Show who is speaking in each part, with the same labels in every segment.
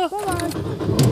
Speaker 1: ya.
Speaker 2: Drive safe.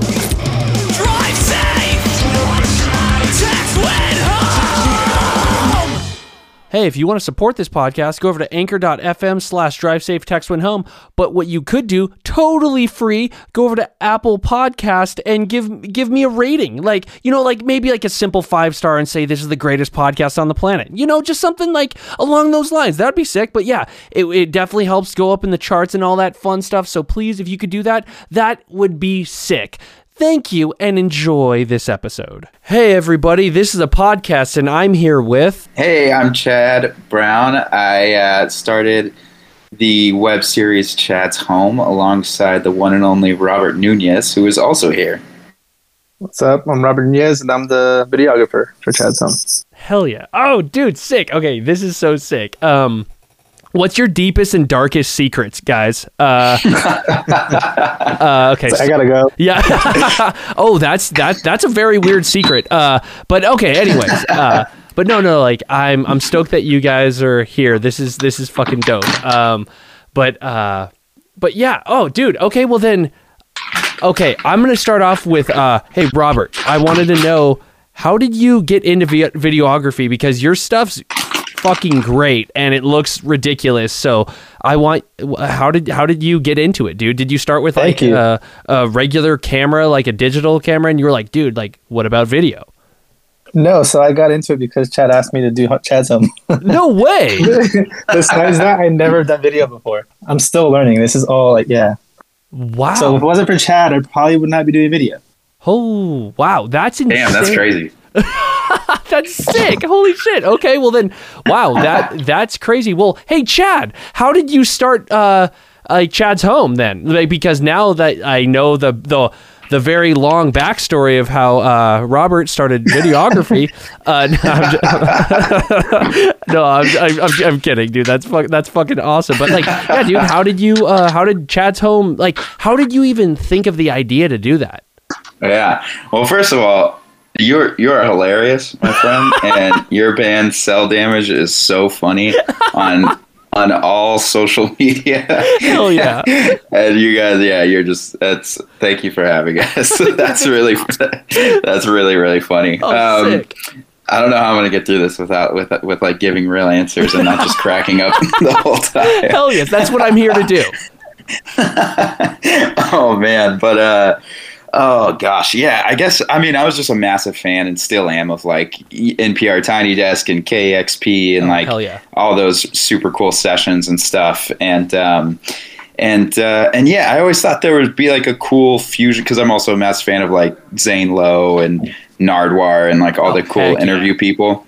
Speaker 1: Hey, if you want to support this podcast, go over to anchor.fm slash drive safe text when home. But what you could do, totally free, go over to Apple Podcast and give give me a rating. Like, you know, like maybe like a simple five star and say this is the greatest podcast on the planet. You know, just something like along those lines. That'd be sick. But yeah, it, it definitely helps go up in the charts and all that fun stuff. So please, if you could do that, that would be sick. Thank you and enjoy this episode. Hey, everybody, this is a podcast, and I'm here with.
Speaker 3: Hey, I'm Chad Brown. I uh, started the web series Chad's Home alongside the one and only Robert Nunez, who is also here.
Speaker 4: What's up? I'm Robert Nunez, and I'm the videographer for Chad's Home.
Speaker 1: Hell yeah. Oh, dude, sick. Okay, this is so sick. Um, what's your deepest and darkest secrets, guys? Uh, uh okay.
Speaker 4: I gotta go.
Speaker 1: Yeah. oh, that's that. That's a very weird secret. Uh, but okay. Anyways. Uh, but no, no. Like, I'm I'm stoked that you guys are here. This is this is fucking dope. Um, but uh, but yeah. Oh, dude. Okay. Well then. Okay, I'm gonna start off with. Uh, hey, Robert. I wanted to know how did you get into vi- videography because your stuff's fucking great and it looks ridiculous. So I want how did how did you get into it, dude? Did you start with like a, uh, a regular camera, like a digital camera, and you were like, dude, like what about video?
Speaker 4: No, so I got into it because Chad asked me to do Chad's Home.
Speaker 1: No way.
Speaker 4: Besides that, I never done video before. I'm still learning. This is all like, yeah.
Speaker 1: Wow.
Speaker 4: So if it wasn't for Chad, I probably would not be doing video.
Speaker 1: oh wow, that's insane.
Speaker 3: Damn, that's crazy.
Speaker 1: That's sick. Holy shit. Okay, well then, wow, that that's crazy. Well, hey Chad, how did you start uh like Chad's home then? Like because now that I know the the the very long backstory of how uh, Robert started videography. uh, no, I'm, ju- no, I'm, I'm, I'm, I'm kidding, dude. That's fuck, that's fucking awesome. But like, yeah, dude, how did you? Uh, how did Chad's home? Like, how did you even think of the idea to do that?
Speaker 3: Yeah. Well, first of all, you're you're hilarious, my friend, and your band Cell Damage is so funny on on all social media.
Speaker 1: Hell yeah.
Speaker 3: and you guys, yeah, you're just that's thank you for having us. that's really that's really really funny.
Speaker 1: Oh, sick.
Speaker 3: I don't know how I'm gonna get through this without with with like giving real answers and not just cracking up the whole time.
Speaker 1: Hell yes, that's what I'm here to do.
Speaker 3: oh man, but uh oh gosh, yeah, I guess I mean I was just a massive fan and still am of like NPR Tiny Desk and KEXP and
Speaker 1: Oh,
Speaker 3: like
Speaker 1: yeah.
Speaker 3: all those super cool sessions and stuff and um and uh, and yeah, I always thought there would be like a cool fusion because I'm also a massive fan of like Zane Lowe and Nardwuar and like all
Speaker 1: Oh,
Speaker 3: the cool
Speaker 1: heck yeah.
Speaker 3: interview people.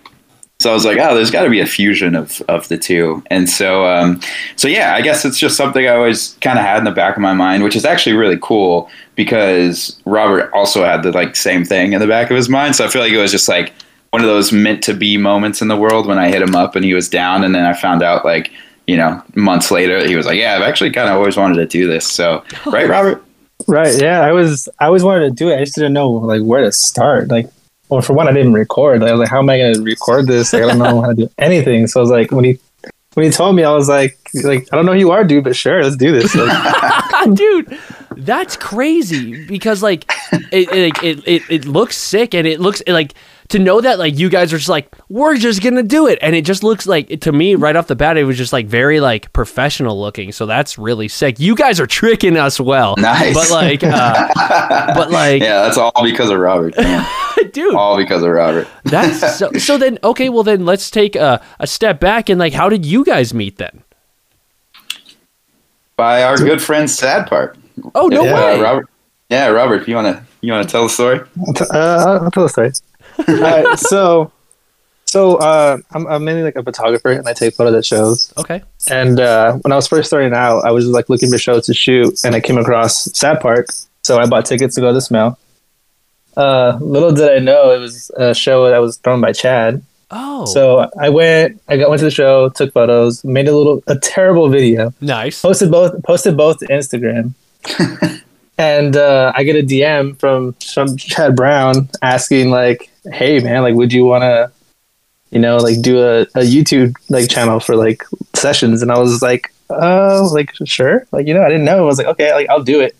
Speaker 3: So I was like, oh, there's got to be a fusion of, of the two. And so, um, so yeah, I guess it's just something I always kind of had in the back of my mind, which is actually really cool because Robert also had the like same thing in the back of his mind. So I feel like it was just like one of those meant to be moments in the world when I hit him up and he was down. And then I found out like, you know, months later, he was like, yeah, I've actually kind of always wanted to do this. So, right, Robert?
Speaker 4: Right. Yeah. I was. I always wanted to do it. I just didn't know like where to start. Like, well, for one, I didn't record. I was like, how am I going to record this? Like, I don't know how to do anything. So I was like, when he when he told me, I was like, like I don't know who you are, dude, but sure, let's do this. Like,
Speaker 1: dude that's crazy because like it it, it it it looks sick and it looks like to know that like you guys are just like we're just gonna do it and it just looks like to me right off the bat it was just like very like professional looking so that's really sick you guys are tricking us well
Speaker 3: Nice.
Speaker 1: but like uh, but like
Speaker 3: Yeah, that's all because of Robert. man.
Speaker 1: dude
Speaker 3: all because of Robert.
Speaker 1: that's so so then okay well then let's take a, a step back and like how did you guys meet then
Speaker 3: By our good friend Sad Park.
Speaker 1: oh no
Speaker 3: yeah,
Speaker 1: way
Speaker 3: Robert. Yeah, Robert, you wanna you wanna tell the story?
Speaker 4: uh, I'll tell the story. All right, so, so uh, I'm, I'm mainly like a photographer, and I take photos at shows.
Speaker 1: okay
Speaker 4: And uh, when I was first starting out, I was like looking for shows to shoot, and I came across Sad Park, so I bought tickets to go to the Smell. Uh, little did I know it was a show that was thrown by Chad.
Speaker 1: oh
Speaker 4: So I went, I got went to the show, took photos, made a little a terrible video,
Speaker 1: nice
Speaker 4: posted both posted both to Instagram. and uh, I get a DM from from Chad Brown asking like, "Hey man, like, would you want to, you know, like do a, a YouTube like channel for like sessions?" And I was like, "Oh, like sure." Like you know, I didn't know. I was like, "Okay, like I'll do it."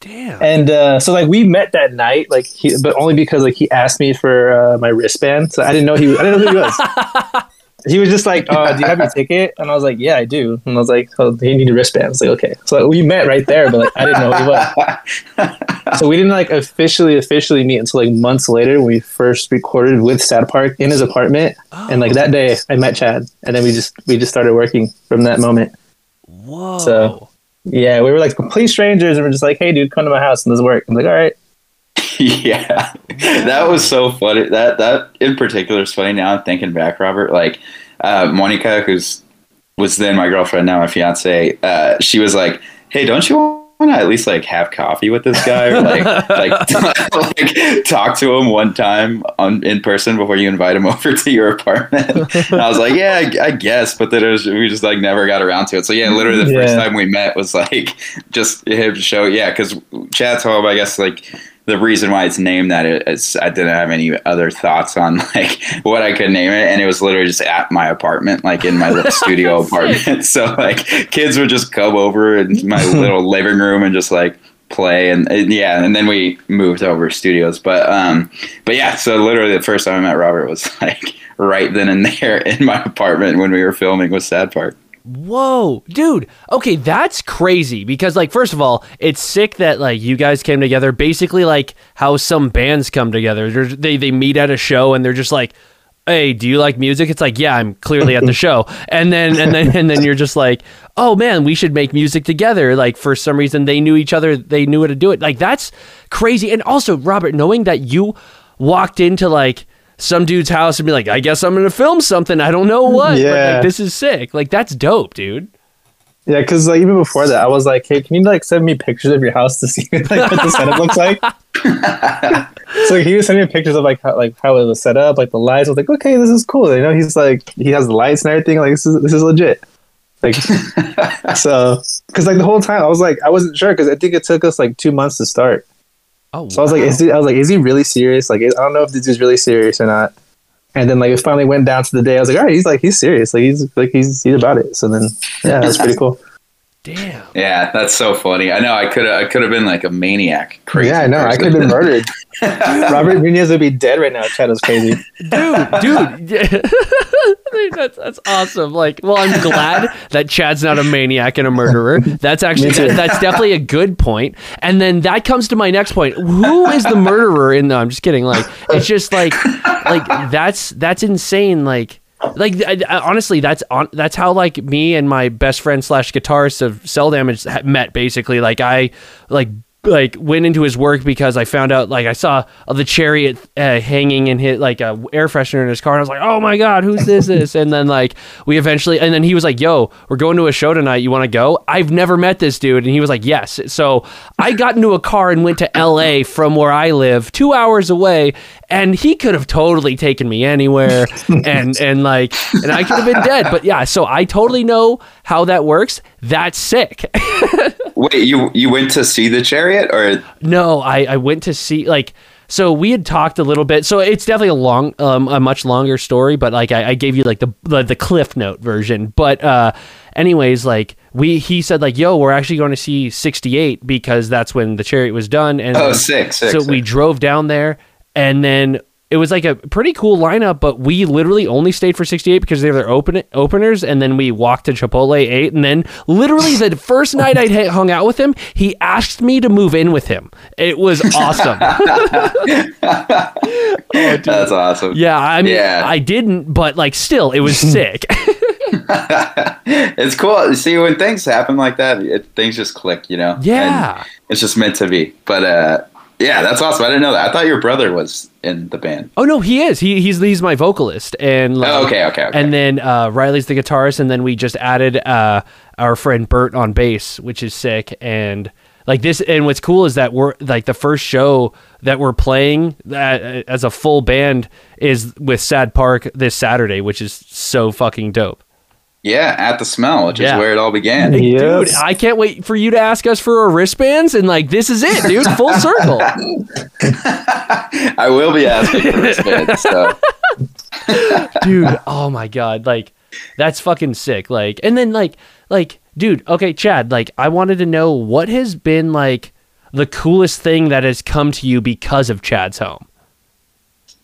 Speaker 1: Damn.
Speaker 4: And uh, so like we met that night, like he, but only because like he asked me for uh, my wristband. So I didn't know he I didn't know who he was. he was just like, "Oh, do you have your ticket?" And I was like, "Yeah, I do." And I was like, "Oh, you need a wristband." I was like, "Okay." So we met right there, but like I didn't know who he was. so we didn't like officially officially meet until like months later when we first recorded with Sad Park in his apartment. And like that day, I met Chad, and then we just we just started working from that moment.
Speaker 1: Whoa.
Speaker 4: So- Yeah, we were like complete strangers, and we're just like, "Hey, dude, come to my house and let's work." I'm like, "All right."
Speaker 3: yeah, that was so funny. That that in particular is funny. Now I'm thinking back, Robert. Like uh, Monica, who's was then my girlfriend, now my fiance. Uh, she was like, "Hey, don't you want to at least like have coffee with this guy, or like like, like talk to him one time on in person before you invite him over to your apartment?" And I was like, "Yeah, I, I guess," but then it was, we just like never got around to it. So yeah, literally the first time we met was like just him to show. Yeah, because Chad's home. I guess like the reason why it's named that is I didn't have any other thoughts on like what I could name it, and it was literally just at my apartment, like in my little studio apartment. So like kids would just come over in my little living room and just like play and, and yeah, and then we moved over studios. But um, but yeah, so literally the first time I met Robert was like right then and there in my apartment when we were filming with Sad Park.
Speaker 1: Whoa, dude. Okay, that's crazy because like first of all, it's sick that like you guys came together basically like how some bands come together. They're, they they meet at a show and they're just like, "Hey, do you like music?" It's like, "Yeah, I'm clearly at the show." And then and then and then you're just like, "Oh man, we should make music together." Like for some reason they knew each other, they knew how to do it. Like that's crazy. And also, Robert, knowing that you walked into like some dude's house and be like, I guess I'm gonna film something. I don't know what. But,
Speaker 4: Yeah.
Speaker 1: like, this is sick. Like that's dope, dude.
Speaker 4: Yeah, because like even before that, I was like, "Hey, can you like send me pictures of your house to see like what the setup looks like?" so he was sending me pictures of like how like how it was set up, like the lights. I was like, "Okay, this is cool." You know, he's like he has the lights and everything. Like this is this is legit. Like so, because like the whole time I was like I wasn't sure because I think it took us like two months to start.
Speaker 1: Oh,
Speaker 4: So I was like, is he, I was like, is he really serious? Like I don't know if this is really serious or not. And then like it finally went down to the day. I was like, all right, he's like he's serious. Like he's like he's he's about it. So then yeah, that's pretty cool.
Speaker 1: Damn.
Speaker 3: Yeah, that's so funny. I know I could have I could have been like a maniac, crazy.
Speaker 4: Yeah, I know. I could have been murdered. Robert Nunez would be dead right now. if Chad was crazy.
Speaker 1: dude, dude. yeah. that's that's awesome. Like, well, I'm glad that Chad's not a maniac and a murderer. That's actually that, that's definitely a good point. And then that comes to my next point. Who is the murderer in the? I'm just kidding. Like, it's just like, like that's that's insane. Like. Like I, I- honestly, that's on. That's how like me and my best friend slash guitarist of Cell Damage met. Basically, like I like like went into his work because I found out like I saw uh, the chariot uh, hanging in his like a air freshener in his car and I was like oh my god who's this this? And then like we eventually and then he was like yo we're going to a show tonight. You want to go? I've never met this dude and he was like yes. So I got into a car and went to LA from where I live two hours away and he could have totally taken me anywhere and and like and I could have been dead. But yeah so I totally know how that works. That's sick
Speaker 3: Wait, you you went to see the chariot, or
Speaker 1: No, I, I went to see like so we had talked a little bit. So it's definitely a long, um, a much longer story. But like I, I gave you like the, the the cliff note version. But uh, anyways, like we he said like yo, we're actually going to see sixty eight because that's when the chariot was done. And
Speaker 3: oh, sick, sick.
Speaker 1: so
Speaker 3: sick.
Speaker 1: we drove down there, and then it was like a pretty cool lineup. But we literally only stayed for 68 because they were their open openers, and then we walked to Chipotle, ate, and then literally the first night I had hung out with him, he asked me to move in with him. It was awesome.
Speaker 3: That's awesome.
Speaker 1: yeah, I mean,
Speaker 3: Yeah.
Speaker 1: I didn't, but like still, it was sick.
Speaker 3: it's cool. See, when things happen like that, it, things just click, you know.
Speaker 1: Yeah.
Speaker 3: And it's just meant to be. But uh, yeah, that's awesome. I didn't know that. I thought your brother was in the band.
Speaker 1: oh no, he is. He he's he's my vocalist, and like,
Speaker 3: Oh, okay, okay, okay.
Speaker 1: And then uh, Riley's the guitarist, and then we just added uh, our friend Bert on bass, which is sick. And like this, and what's cool is that we're like the first show that we're playing that, as a full band is with Sad Park this Saturday, which is so fucking dope.
Speaker 3: Yeah, at the smell, which
Speaker 1: Yeah.
Speaker 3: is where it all began.
Speaker 4: Yes.
Speaker 1: Dude, I can't wait for you to ask us for our wristbands, and like this is it, dude, full circle.
Speaker 3: I will be asking for this band. So
Speaker 1: dude oh my god like that's fucking sick like and then like like dude okay chad like i wanted to know what has been like the coolest thing that has come to you because of Chad's home?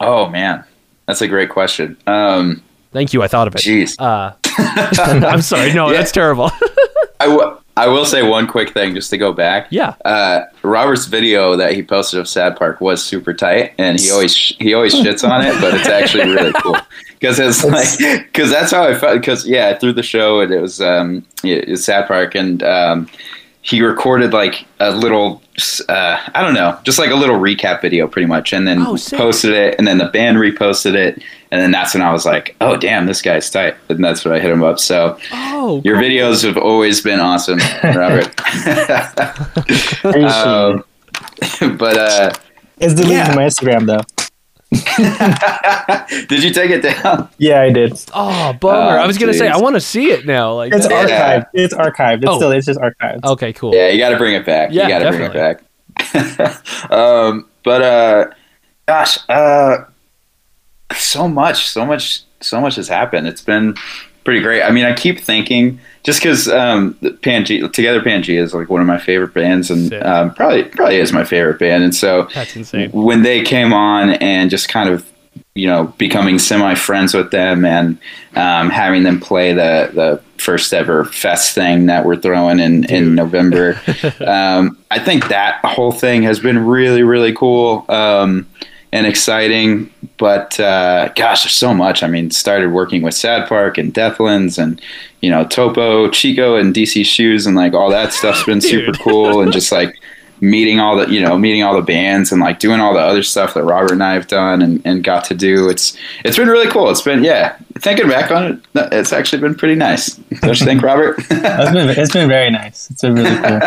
Speaker 3: Oh man, that's a great question. Um,
Speaker 1: Thank you. I thought of it.
Speaker 3: Jeez.
Speaker 1: Uh, I'm sorry. No,
Speaker 3: Yeah.
Speaker 1: that's terrible.
Speaker 3: I, w- I will say one quick thing just to go back.
Speaker 1: Yeah.
Speaker 3: Uh, Robert's video that he posted of Sad Park was super tight, and he always sh- he always shits on it, but it's actually really cool because it's like because that's how I felt. Because yeah, I threw the show and it was um it was Sad Park, and um he recorded like a little uh, I don't know, just like a little recap video, pretty much, and then
Speaker 1: Oh,
Speaker 3: posted it, and then the band reposted it, and then that's when I was like, oh damn, this guy's tight, and that's when I hit him up. So.
Speaker 1: oh,
Speaker 3: Your videos have always been awesome, Robert. Um, but uh,
Speaker 4: It's deleted
Speaker 3: yeah.
Speaker 4: from my Instagram though.
Speaker 3: did you take it down?
Speaker 4: Yeah, I did.
Speaker 1: oh, bummer.
Speaker 3: Oh,
Speaker 1: I was gonna say. I want to see it now. Like,
Speaker 4: It's
Speaker 1: that-
Speaker 3: Yeah.
Speaker 4: archived. It's archived. It's
Speaker 1: Oh.
Speaker 4: still it's just archived.
Speaker 1: okay, cool.
Speaker 3: Yeah, you got to bring it back.
Speaker 1: Yeah,
Speaker 3: you got to bring it back. um, but uh, gosh, uh, so much, so much, so much has happened. It's been pretty great. I mean, I keep thinking just because um, Pangea, Together Pangea is like one of my favorite bands, and um, probably probably is my favorite band, and so
Speaker 1: That's insane.
Speaker 3: when they came on and just kind of you know becoming semi friends with them and um, having them play the the first ever fest thing that we're throwing in in November, um, I think that whole thing has been really really cool. Um, and exciting, but uh, gosh, there's so much. I mean, started working with Sad Park and Deathlands, and you know Topo, Chico, and DC Shoes, and like all that stuff's been super cool. And just like meeting all the you know meeting all the bands and like doing all the other stuff that Robert and I have done and, and got to do. It's it's been really cool. It's been yeah. Thinking back on it, it's actually been pretty nice. Don't you think, Robert?
Speaker 4: It's been it's been very nice. It's been really cool.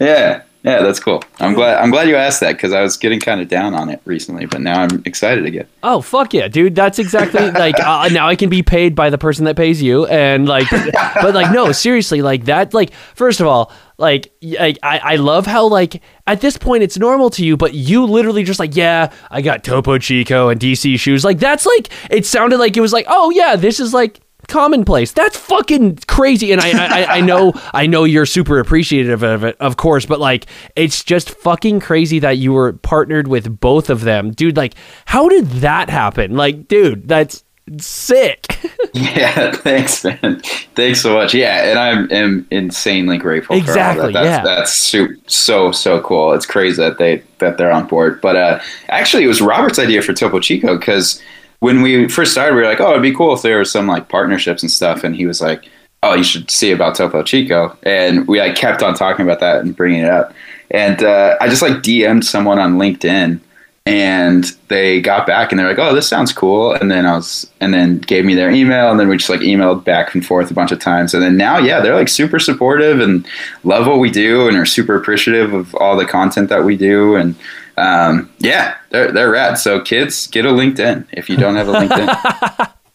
Speaker 3: yeah, yeah, that's cool. I'm glad I'm glad you asked that because I was getting kind of down on it recently, but now I'm excited again.
Speaker 1: Oh fuck yeah, dude! That's exactly like uh, now I can be paid by the person that pays you, and like, but like no, seriously, like that. Like first of all, like I I love how like at this point it's normal to you, but you literally just like yeah, I got Topo Chico and DC shoes. Like that's like it sounded like it was like oh yeah, this is like commonplace. That's fucking crazy. And I, I, I know, I know you're super appreciative of it, of course, but like, it's just fucking crazy that you were partnered with both of them, dude. Like, how did that happen? Like, dude, that's sick.
Speaker 3: Yeah, thanks, man. Thanks so much. Yeah, and I'm am insanely grateful.
Speaker 1: Exactly,
Speaker 3: that.
Speaker 1: yeah.
Speaker 3: That's, that's so so cool. It's crazy that they that they're on board. But uh, actually, it was Robert's idea for Topo Chico because when we first started, we were like, oh, it'd be cool if there were some like partnerships and stuff. And he was like, oh, you should see about Topo Chico. And we like kept on talking about that and bringing it up. And uh, I just like DM'd someone on LinkedIn and they got back and they're like, "Oh, this sounds cool." And then I was, and then gave me their email, and then we just like emailed back and forth a bunch of times. And then now, yeah, they're like super supportive and love what we do, and are super appreciative of all the content that we do. And um, yeah, they're they're rad. So kids, get a LinkedIn if you don't have a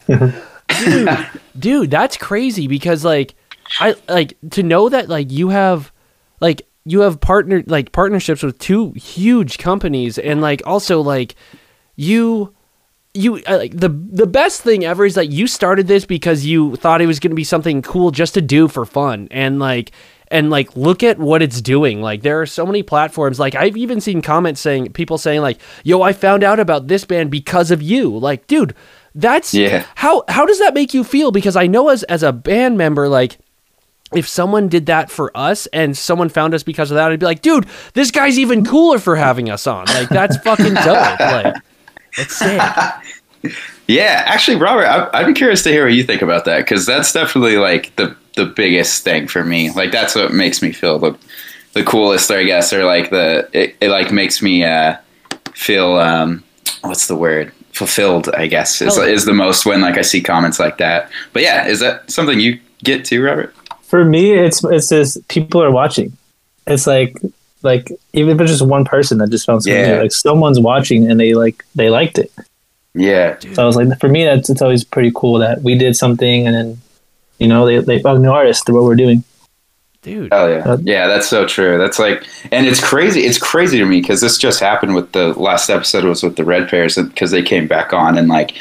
Speaker 3: LinkedIn.
Speaker 1: dude that's crazy because like i like to know that like you have like you have partnered like partnerships with two huge companies and like also like you you uh, like the the best thing ever is that you started this because you thought it was going to be something cool just to do for fun and like and like look at what it's doing. Like there are so many platforms. Like i've even seen comments saying people saying like yo i found out about this band because of you. Like dude that's
Speaker 3: Yeah.
Speaker 1: how how does that make you feel? Because i know as as a band member like if someone did that for us and someone found us because of that i'd be like dude this guy's even cooler for having us on. Like that's fucking dope. Like it's sick.
Speaker 3: Yeah, actually, Robert, I, I'd be curious to hear what you think about that because that's definitely like the the biggest thing for me. Like that's what makes me feel the the coolest, I guess, or like the it, it like makes me uh, feel um, what's the word fulfilled. I guess is
Speaker 1: Oh.
Speaker 3: is the most when like I see comments like that. But yeah, is that something you get to, Robert?
Speaker 4: For me, it's it's just people are watching. It's like like even if it's just one person that just found something
Speaker 3: Yeah.
Speaker 4: like someone's watching and they like they liked it.
Speaker 3: Yeah,
Speaker 4: So I was like, for me, that's it's always pretty cool that we did something and then you know they they found new artists through what we're doing.
Speaker 1: dude
Speaker 3: Oh yeah,
Speaker 4: Uh,
Speaker 3: yeah. That's so true. That's like, and it's crazy. It's crazy to me because this just happened with the last episode was with the Red Pears because they came back on and like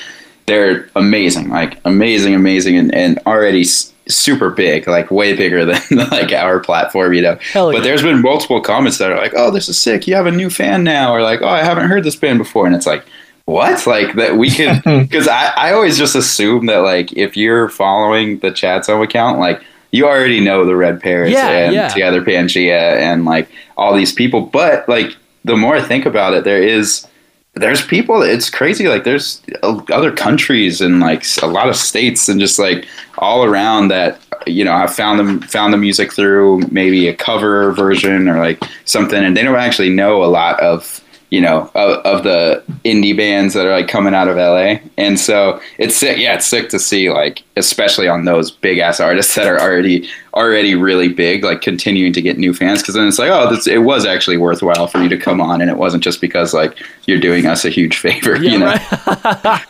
Speaker 3: they're amazing, like amazing, amazing, and, and already s- super big, like way bigger than like our platform, you know.
Speaker 1: Hell
Speaker 3: but
Speaker 1: yeah.
Speaker 3: there's been multiple comments that are like, "Oh, this is sick! You have a new fan now," or like, "Oh, I haven't heard this band before," and it's like. What? Like that we could because I, I always just assume that like if you're following the Chad's home account like you already know the Red Pears
Speaker 1: Yeah,
Speaker 3: and
Speaker 1: yeah.
Speaker 3: Together Pangea and like all these people. But like the more I think about it there is there's people it's crazy like there's other countries and like a lot of states and just like all around that you know have found them found the music through maybe a cover version or like something. And they don't actually know a lot of you know of, of the indie bands that are like coming out of LA and so it's sick yeah it's sick to see like especially on those big ass artists that are already already really big like continuing to get new fans. Because then it's like oh this, it was actually worthwhile for you to come on and it wasn't just because like you're doing us a huge favor you know?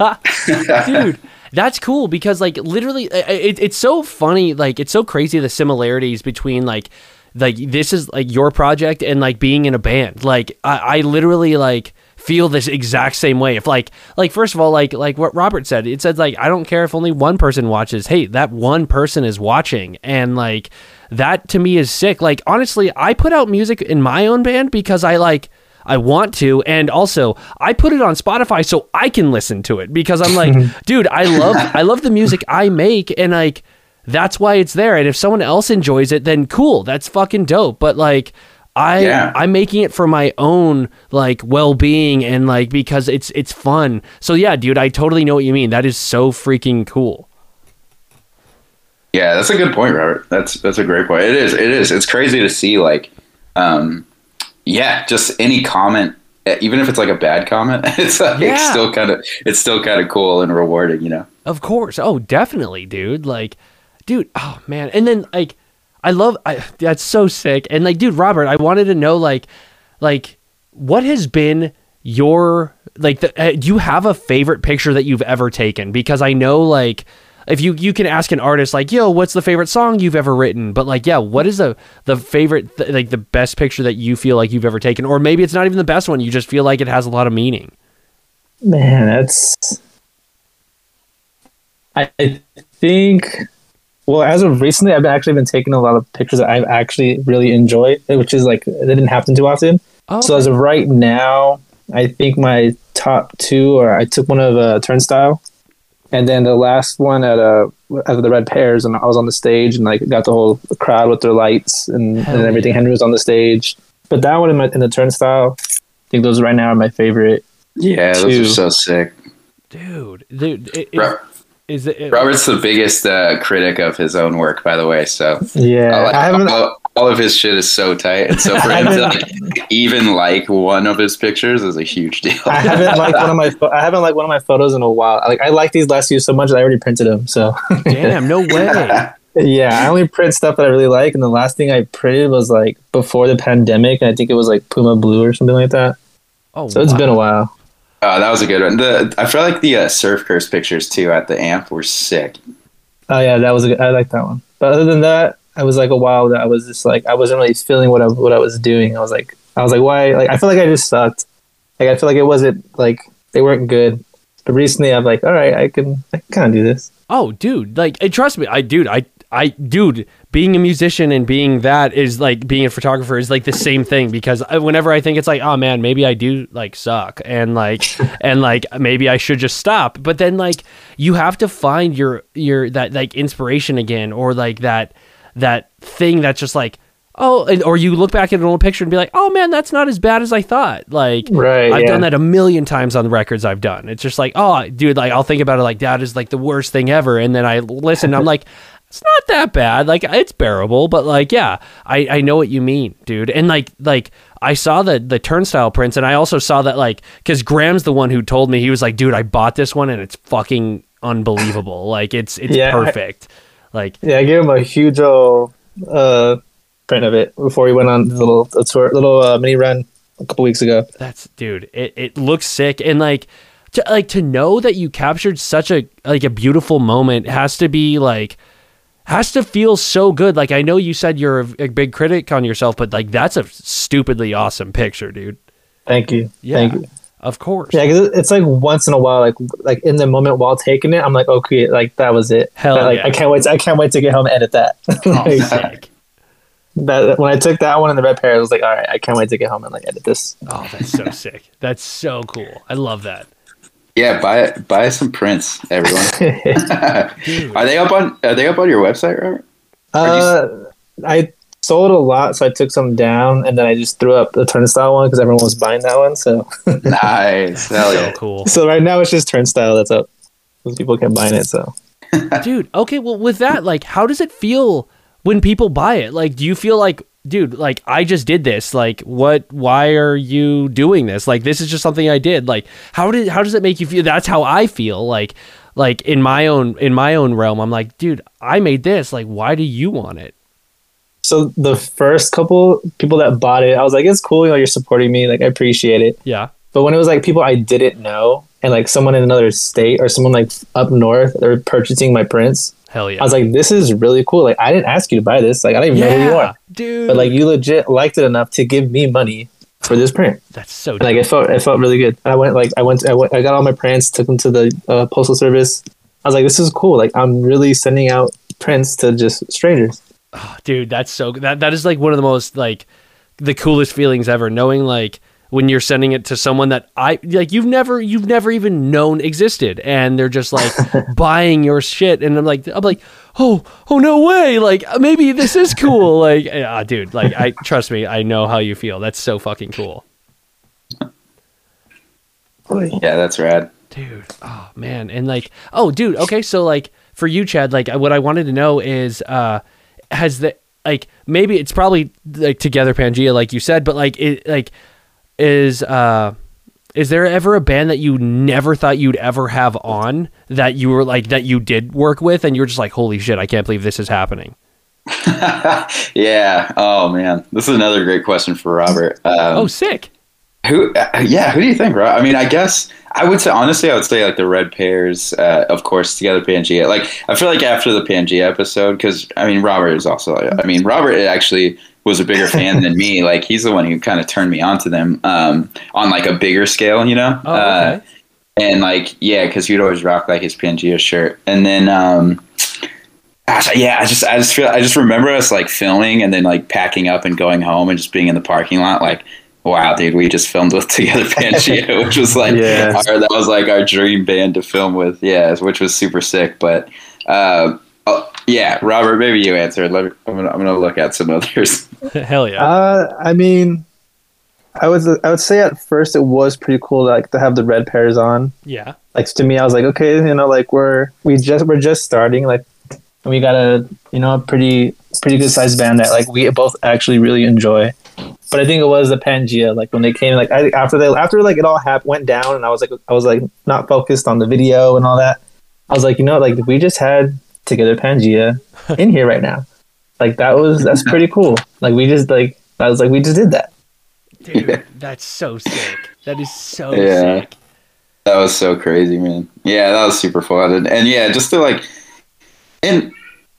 Speaker 1: right. dude that's cool because like literally it, it's so funny like it's so crazy the similarities between like like this is like your project and like being in a band. Like i, I literally like feel this exact same way. If like like first of all like like what robert said it says like i don't care if only one person watches. Hey that one person is watching. And like that to me is sick. Like honestly i put out music in my own band because i like I want to, and also I put it on Spotify so I can listen to it because I'm like, dude, I love I love the music I make, and like that's why it's there. And if someone else enjoys it, then cool, that's fucking dope. But like, I
Speaker 3: Yeah.
Speaker 1: I'm making it for my own like well being and like because it's it's fun. So yeah, dude, I totally know what you mean. That is so freaking cool.
Speaker 3: Yeah, that's a good point, Robert. That's that's a great point. It is. It is. It's crazy to see like, um, yeah, just any comment, even if it's like a bad comment, it's like
Speaker 1: Yeah.
Speaker 3: it's still kind of it's still kind of cool and rewarding, you know.
Speaker 1: Of course. Oh, definitely, dude. Like, dude. Oh man. And then like, I love. I that's so sick. And like, dude, Robert, I wanted to know like, like, what has been your like? The, uh, do you have a favorite picture that you've ever taken? Because I know like. If you you can ask an artist like, "Yo, what's the favorite song you've ever written?" But like, yeah, what is the the favorite th- like the best picture that you feel like you've ever taken, or maybe it's not even the best one. You just feel like it has a lot of meaning.
Speaker 4: Man, that's. I I think. Well, as of recently, I've actually been taking a lot of pictures that I've actually really enjoyed, which is like it didn't happen too often.
Speaker 1: Oh,
Speaker 4: So as of right now, I think my top two are I took one of uh, Turnstile, and then the last one at uh at the Red Pears, and I was on the stage and like got the whole crowd with their lights and,
Speaker 1: Hell
Speaker 4: and everything.
Speaker 1: yeah.
Speaker 4: Henry was on the stage, but that one in, my, in the Turnstile, I think those right now are my favorite.
Speaker 3: Yeah, those are so sick.
Speaker 1: dude, dude, it, it,
Speaker 3: Ro-
Speaker 1: is it, it
Speaker 3: Robert's the biggest uh, critic of his own work, by the way. So
Speaker 4: Yeah,
Speaker 3: I like-
Speaker 4: I haven't.
Speaker 3: all, all of his shit is so tight, and so for him to like, even like one of his pictures is a huge deal.
Speaker 4: I haven't liked one of my. Pho- I haven't liked one of my photos in a while. Like I like these last few so much that I already printed them. So
Speaker 1: Damn, no way.
Speaker 4: yeah, I only print stuff that I really like, and the last thing I printed was like before the pandemic, and I think it was like Puma Blue or something like that.
Speaker 1: Oh,
Speaker 4: So it's
Speaker 1: wow.
Speaker 4: been a while.
Speaker 3: Oh, that was a good one. The I feel like the uh, surf curse pictures too at the amp were sick.
Speaker 4: Oh yeah, that was a good, I like that one. But other than that, I was like a while that I was just like I wasn't really feeling what I what I was doing. I was like I was like why like I feel like I just sucked. Like I feel like it wasn't like they weren't good. But recently I'm like, all right, I can I can kind of do this.
Speaker 1: Oh, dude, like, and trust me, I, dude, I, I, dude, being a musician and being that is like being a photographer is like the same thing because whenever I think it's like, oh man, maybe I do like suck and like, and like maybe I should just stop. But then like you have to find your your that like inspiration again or like that that thing that's just like. Oh, and, or you look back at an old picture and be like, "Oh man, that's not as bad as I thought." Like,
Speaker 4: Right,
Speaker 1: I've
Speaker 4: yeah.
Speaker 1: done that a million times on the records I've done. It's just like, oh, dude, like I'll think about it like that is like the worst thing ever, and then I listen, I'm like, it's not that bad, like it's bearable, but like, yeah, I I know what you mean, dude, and like like I saw the the turnstile prints, and I also saw that like because Graham's the one who told me he was like, dude, I bought this one and it's fucking unbelievable, like it's it's
Speaker 4: Yeah,
Speaker 1: perfect, like
Speaker 4: Yeah, I gave him a huge old uh, print of it before he went on the little a tour, little uh, mini run a couple weeks ago.
Speaker 1: That's dude. It it looks sick and like to like to know that you captured such a like a beautiful moment has to be like has to feel so good. Like I know you said you're a, big critic on yourself, but like that's a stupidly awesome picture, dude.
Speaker 4: Thank you.
Speaker 1: Yeah.
Speaker 4: Thank you.
Speaker 1: of course.
Speaker 4: Yeah, because it's like once in a while, like like in the moment while taking it, I'm like, okay, like that was it.
Speaker 1: Hell
Speaker 4: But, like
Speaker 1: yeah.
Speaker 4: I can't wait. I can't wait to get home and edit that.
Speaker 1: Oh,
Speaker 4: Like, that when I took that one in the red pear, I was like, all right, I can't wait to get home and like edit this.
Speaker 1: Oh, that's so sick. That's so cool. I love that.
Speaker 3: Yeah, buy buy some prints, everyone. Are they up on Are they up on your website, Robert?
Speaker 4: Uh, I sold a lot, so I took some down, and then I just threw up the turnstile one because everyone was buying that one. So,
Speaker 3: nice, hell
Speaker 1: So cool.
Speaker 4: so right now it's just turnstile that's up. Because people can buy it. So,
Speaker 1: dude okay well with that like how does it feel when people buy it like do you feel like dude like i just did this like what why are you doing this like this is just something i did like how did how does it make you feel that's how i feel like like in my own in my own realm i'm like dude i made this like why do you want it
Speaker 4: so the first couple people that bought it, I was like, it's cool. You know, you're supporting me. Like, I appreciate it.
Speaker 1: yeah
Speaker 4: But when it was like people I didn't know and like someone in another state or someone like up north, they're purchasing my prints.
Speaker 1: Hell yeah
Speaker 4: I was like, this is really cool. Like, I didn't ask you to buy this. Like, I don't even know who you are.
Speaker 1: dude
Speaker 4: But like, you legit liked it enough to give me money for this print.
Speaker 1: that's so
Speaker 4: And, like, it felt it felt really good. I went like I went I went I got all my prints, took them to the uh, postal service. I was like, this is cool. Like, I'm really sending out prints to just strangers.
Speaker 1: dude that's so that that is like one of the most like the coolest feelings ever knowing like when you're sending it to someone that i like you've never you've never even known existed. And they're just like buying your shit. And i'm like i'm like oh oh no way. Like maybe this is cool. Like ah dude like i trust me i know how you feel. That's so fucking cool.
Speaker 3: Yeah, that's rad.
Speaker 1: dude oh man. And like oh dude okay so like for you chad like what i wanted to know is uh has the like maybe it's probably like together pangea like you said but like it like is uh is there ever a band that you never thought you'd ever have on that you were like that you did work with and you're just like holy shit i can't believe this is happening
Speaker 3: yeah. Oh man, this is another great question for Robert. Um,
Speaker 1: oh sick
Speaker 3: Who? Uh, yeah. Who do you think, Rob? I mean, I guess I would say honestly, I would say like the Red Pears, uh, of course, together Pangea. Like I feel like after the Pangea episode, because I mean, Robert is also. I mean, Robert actually was a bigger fan than me. Like he's the one who kind of turned me onto them um, on like a bigger scale, you know.
Speaker 1: oh okay
Speaker 3: Uh, and like yeah, because he'd always rock like his Pangea shirt, and then. um Gosh, yeah, I just, I just feel, I just remember us like filming and then like packing up and going home and just being in the parking lot, like, wow, dude, we just filmed with Together Pangea, which was like,
Speaker 4: Yeah.
Speaker 3: our, that was like our dream band to film with, yeah, which was super sick. But, uh, yeah, Robert, maybe you answer. Let me, I'm gonna, I'm gonna look at some others.
Speaker 1: hell yeah
Speaker 4: Uh, I mean, I would I would say at first it was pretty cool like to have the red pears on.
Speaker 1: yeah
Speaker 4: Like to me, I was like, okay, you know, like we're we just we're just starting. Like we got a you know a pretty pretty good sized band that like we both actually really enjoy. But I think it was the Pangea like when they came like I, after they after like it all happened went down and I was like I was like not focused on the video and all that. I was like, you know, like we just had together Pangea in here right now. Like that was that's pretty cool. Like we just like I was like we just did that.
Speaker 1: dude that's so sick that is so
Speaker 3: Yeah.
Speaker 1: sick
Speaker 3: That was so crazy, man. Yeah, that was super fun, and, and yeah, just to like, and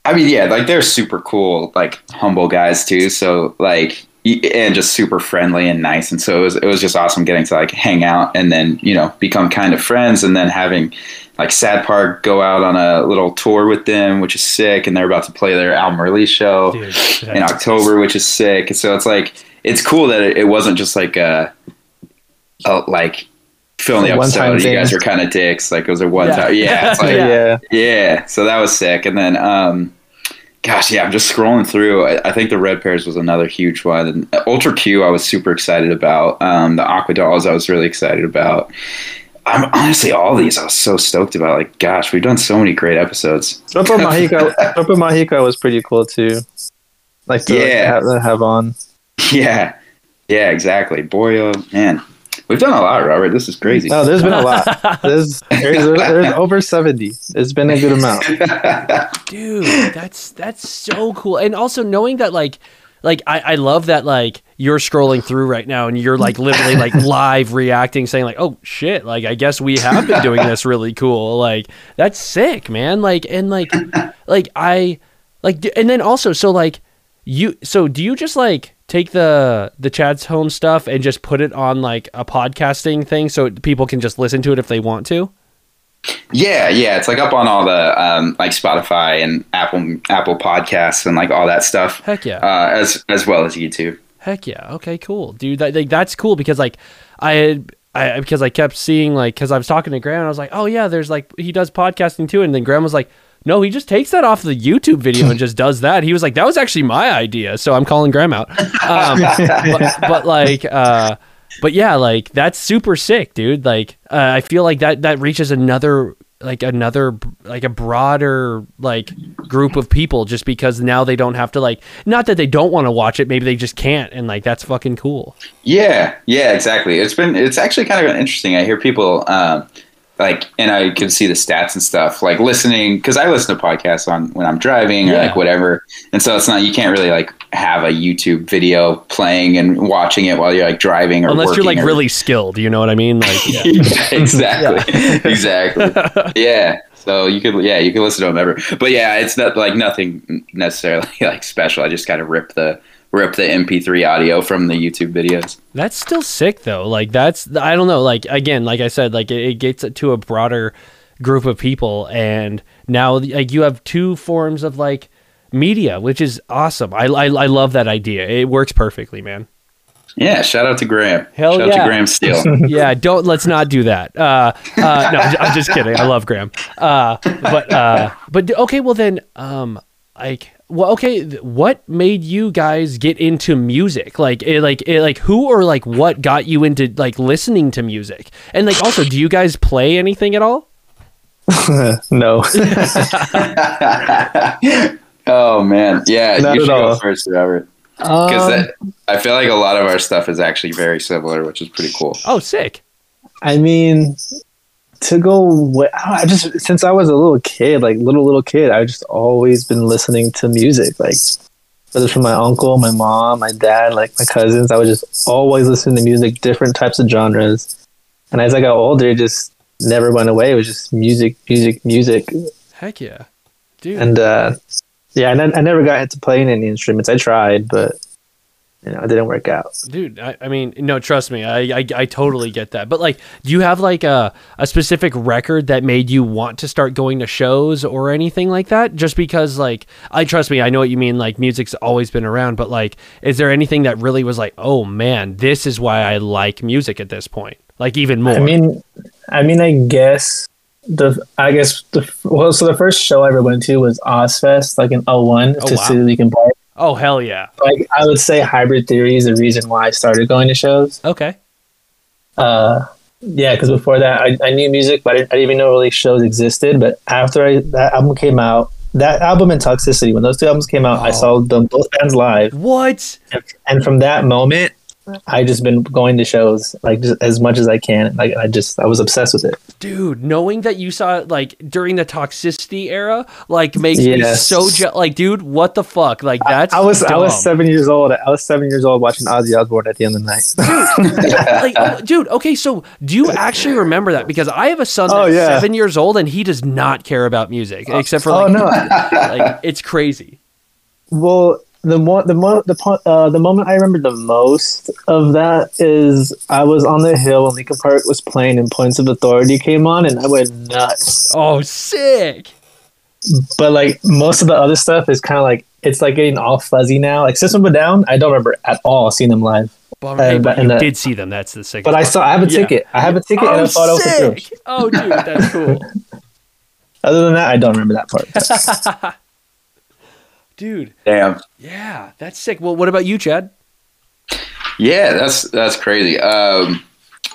Speaker 3: I mean, yeah, like they're super cool, like humble guys too. So like, and just super friendly and nice, and so it was it was just awesome getting to like hang out and then you know become kind of friends, and then having like Sad Park go out on a little tour with them, which is sick, and they're about to play their album release show
Speaker 1: dude
Speaker 3: in October, which is sick. And so it's like it's cool that it, it wasn't just like a, a like filming the
Speaker 4: A one-time
Speaker 3: episode. You
Speaker 4: thing.
Speaker 3: guys were kind of dicks. Like it was a one
Speaker 1: Yeah.
Speaker 3: time. Yeah, it's like,
Speaker 1: Yeah.
Speaker 3: yeah.
Speaker 4: yeah.
Speaker 3: So that was sick. And then, um, gosh, yeah, I'm just scrolling through. I, I think the Red Pears was another huge one. And Ultra Q, I was super excited about. Um, the Aquadolls, I was really excited about. I'm honestly all these I was so stoked about. Like, gosh, we've done so many great episodes.
Speaker 4: Tropa Magica, Tropa Magica was pretty cool too. Like to
Speaker 3: Yeah.
Speaker 4: have, have on.
Speaker 3: Yeah, yeah, exactly. Boy, uh, man, we've done a lot, Robert. This is crazy.
Speaker 4: Oh, there's been a lot. There's there's, there's over seventy. It's been a good amount.
Speaker 1: dude that's that's so cool and also knowing that like like I, I love that like you're scrolling through right now and you're like literally like live reacting saying like oh shit like i guess we have been doing this really cool like that's sick man like and like like i like and then also so like you so do you just like take the the Chad's home stuff and just put it on like a podcasting thing so people can just listen to it if they want to?
Speaker 3: Yeah, yeah, it's like up on all the um, like Spotify and Apple Apple Podcasts and like all that stuff.
Speaker 1: Heck yeah.
Speaker 3: uh, as as well as YouTube.
Speaker 1: Heck yeah. Okay, cool. Dude, that, like, that's cool because like I had I because I kept seeing like cuz I was talking to Graham and I was like, "Oh yeah, there's like he does podcasting too." And then Graham was like, "No, he just takes that off the YouTube video and just does that." He was like, "That was actually my idea." So I'm calling Graham out. Um, but, but like uh but yeah, like that's super sick, dude. Like uh, I feel like that that reaches another like another like a broader like group of people just because now they don't have to like not that they don't want to watch it maybe they just can't and like that's fucking cool
Speaker 3: Yeah, yeah, exactly. It's been it's actually kind of interesting. I hear people um, like, and I can see the stats and stuff. Like listening because I listen to podcasts on when I'm driving or
Speaker 1: Yeah.
Speaker 3: like whatever, and so it's not you can't really like have a YouTube video playing and watching it while you're like driving or
Speaker 1: unless you're like
Speaker 3: or-
Speaker 1: really skilled you know what i mean like yeah.
Speaker 3: Yeah, exactly, exactly. Yeah. So you could, yeah, you can listen to them ever. But yeah, it's not like nothing necessarily like special. I just kind of rip the rip the MP3 audio from the YouTube videos.
Speaker 1: That's still sick though. Like that's I don't know. Like again, like I said, like it, gets it gets to a broader group of people, and now like you have two forms of like media, which is awesome. I I, I love that idea. It works perfectly, man.
Speaker 3: Yeah. Shout out to Graham.
Speaker 1: Hell
Speaker 3: shout out
Speaker 1: yeah.
Speaker 3: to Graham Steele.
Speaker 1: yeah, don't let's not do that. Uh, uh, no, I'm I'm just kidding. I love Graham. Uh, but uh, but okay, well then, um, like, well, okay, what made you guys get into music? Like, it, like, it, like, who or like what got you into like listening to music? And like, also, do you guys play anything at all?
Speaker 4: no.
Speaker 3: oh man, yeah.
Speaker 4: Not
Speaker 3: you
Speaker 4: at
Speaker 3: should go
Speaker 4: all.
Speaker 3: first, Robert. Because
Speaker 4: Um,
Speaker 3: I feel like a lot of our stuff is actually very similar, which is pretty cool.
Speaker 1: Oh, sick.
Speaker 4: I mean, to go, wa- I just since I was a little kid, like little little kid, I've just always been listening to music, like whether it's from my uncle, my mom, my dad, like my cousins. I was just always listening to music, different types of genres. And as I got older, it just never went away. It was just music, music, music,
Speaker 1: Heck yeah, dude.
Speaker 4: and uh, yeah, I, ne- I never got into playing any instruments. I tried, but you know, it didn't work out.
Speaker 1: Dude, I, I mean, no, trust me, I, I I totally get that. But like, do you have like a a specific record that made you want to start going to shows or anything like that? Just because, like, I trust me, I know what you mean. Like, music's always been around, but like, is there anything that really was like, oh man, this is why I like music at this point? Like even more.
Speaker 4: I mean, I mean, I guess the I guess the well, so the first show I ever went to was Ozzfest, like in 01
Speaker 1: Oh,
Speaker 4: to
Speaker 1: wow.
Speaker 4: see Linkin Park.
Speaker 1: Oh hell yeah.
Speaker 4: Like I would say, Hybrid Theory is the reason why I started going to shows.
Speaker 1: Okay.
Speaker 4: Uh, yeah, because before that, I, I knew music, but I didn't, I didn't even know really shows existed. But after I, that album came out, that album and Toxicity, when those two albums came out, I
Speaker 1: Oh.
Speaker 4: saw them both bands live,
Speaker 1: What?
Speaker 4: and, and from that moment. I just been going to shows like just as much as I can. Like I just I was obsessed with it.
Speaker 1: Dude, knowing that you saw it like during the toxicity era, like makes me so je- like, dude, what the fuck? Like that's
Speaker 4: I was I was seven years old. I was seven years old watching Ozzy Osbourne at the end of the night.
Speaker 1: like, oh, dude, okay, so do you actually remember that? Because I have a son oh, that's
Speaker 4: Oh, yeah.
Speaker 1: seven years old and he does not care about music except for like,
Speaker 4: oh
Speaker 1: like,
Speaker 4: no!
Speaker 1: like it's crazy.
Speaker 4: well, the mo- the mo- the uh, the moment I remember the most of that is I was on the hill when Linkin Park was playing and Points of Authority came on, and I went nuts.
Speaker 1: Oh, sick.
Speaker 4: But like most of the other stuff is kind of like it's like getting all fuzzy now. Like System of a Down, I don't remember at all seeing them live.
Speaker 1: Hey,
Speaker 4: Uh,
Speaker 1: but you
Speaker 4: uh,
Speaker 1: did see them. That's the sick.
Speaker 4: But I saw I have a
Speaker 1: Yeah.
Speaker 4: ticket. I have a ticket, and I
Speaker 1: Oh,
Speaker 4: thought it was a joke.
Speaker 1: sick. Oh, dude, that's cool.
Speaker 4: Other than that, I don't remember that part.
Speaker 1: dude,
Speaker 3: Damn.
Speaker 1: yeah, that's sick. Well, what about you, Chad?
Speaker 3: Yeah, that's that's crazy. Um,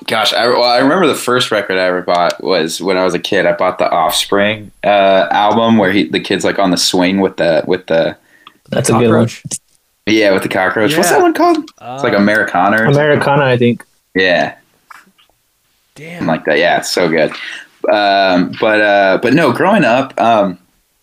Speaker 3: gosh, I, well, I remember the first record I ever bought was when I was a kid. I bought the Offspring uh, album where he, the kid's like on the swing with the with the
Speaker 4: That's a good one.
Speaker 3: Yeah with the cockroach. What's that one called? It's like
Speaker 1: Uh,
Speaker 3: Americana. Or.
Speaker 4: Americana, I think.
Speaker 3: Yeah,
Speaker 1: Damn.
Speaker 3: something like that. Yeah, it's so good. Um, but uh, but no, growing up, um,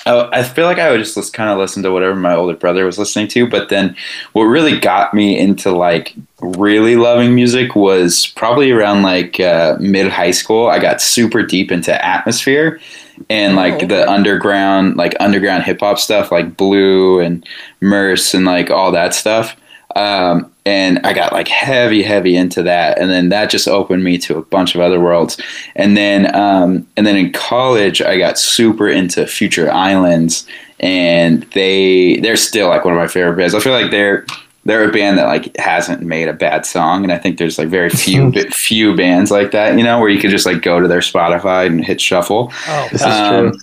Speaker 3: I, I feel like I would just kind of listen to whatever my older brother was listening to. But then, what really got me into like really loving music was probably around like uh, mid high school. I got super deep into atmosphere and like
Speaker 1: okay.
Speaker 3: the underground, like underground hip hop stuff, like Blue and Merce and like all that stuff. Um, and I got like heavy, heavy into that, and then that just opened me to a bunch of other worlds. And then, um, and then in college, I got super into Future Islands, and they they're still like one of my favorite bands. I feel like they're they're a band that like hasn't made a bad song, and I think there's like very few few bands like that, you know, where you could just like go to their Spotify and hit shuffle.
Speaker 1: Oh,
Speaker 4: This is
Speaker 3: Um,
Speaker 4: true.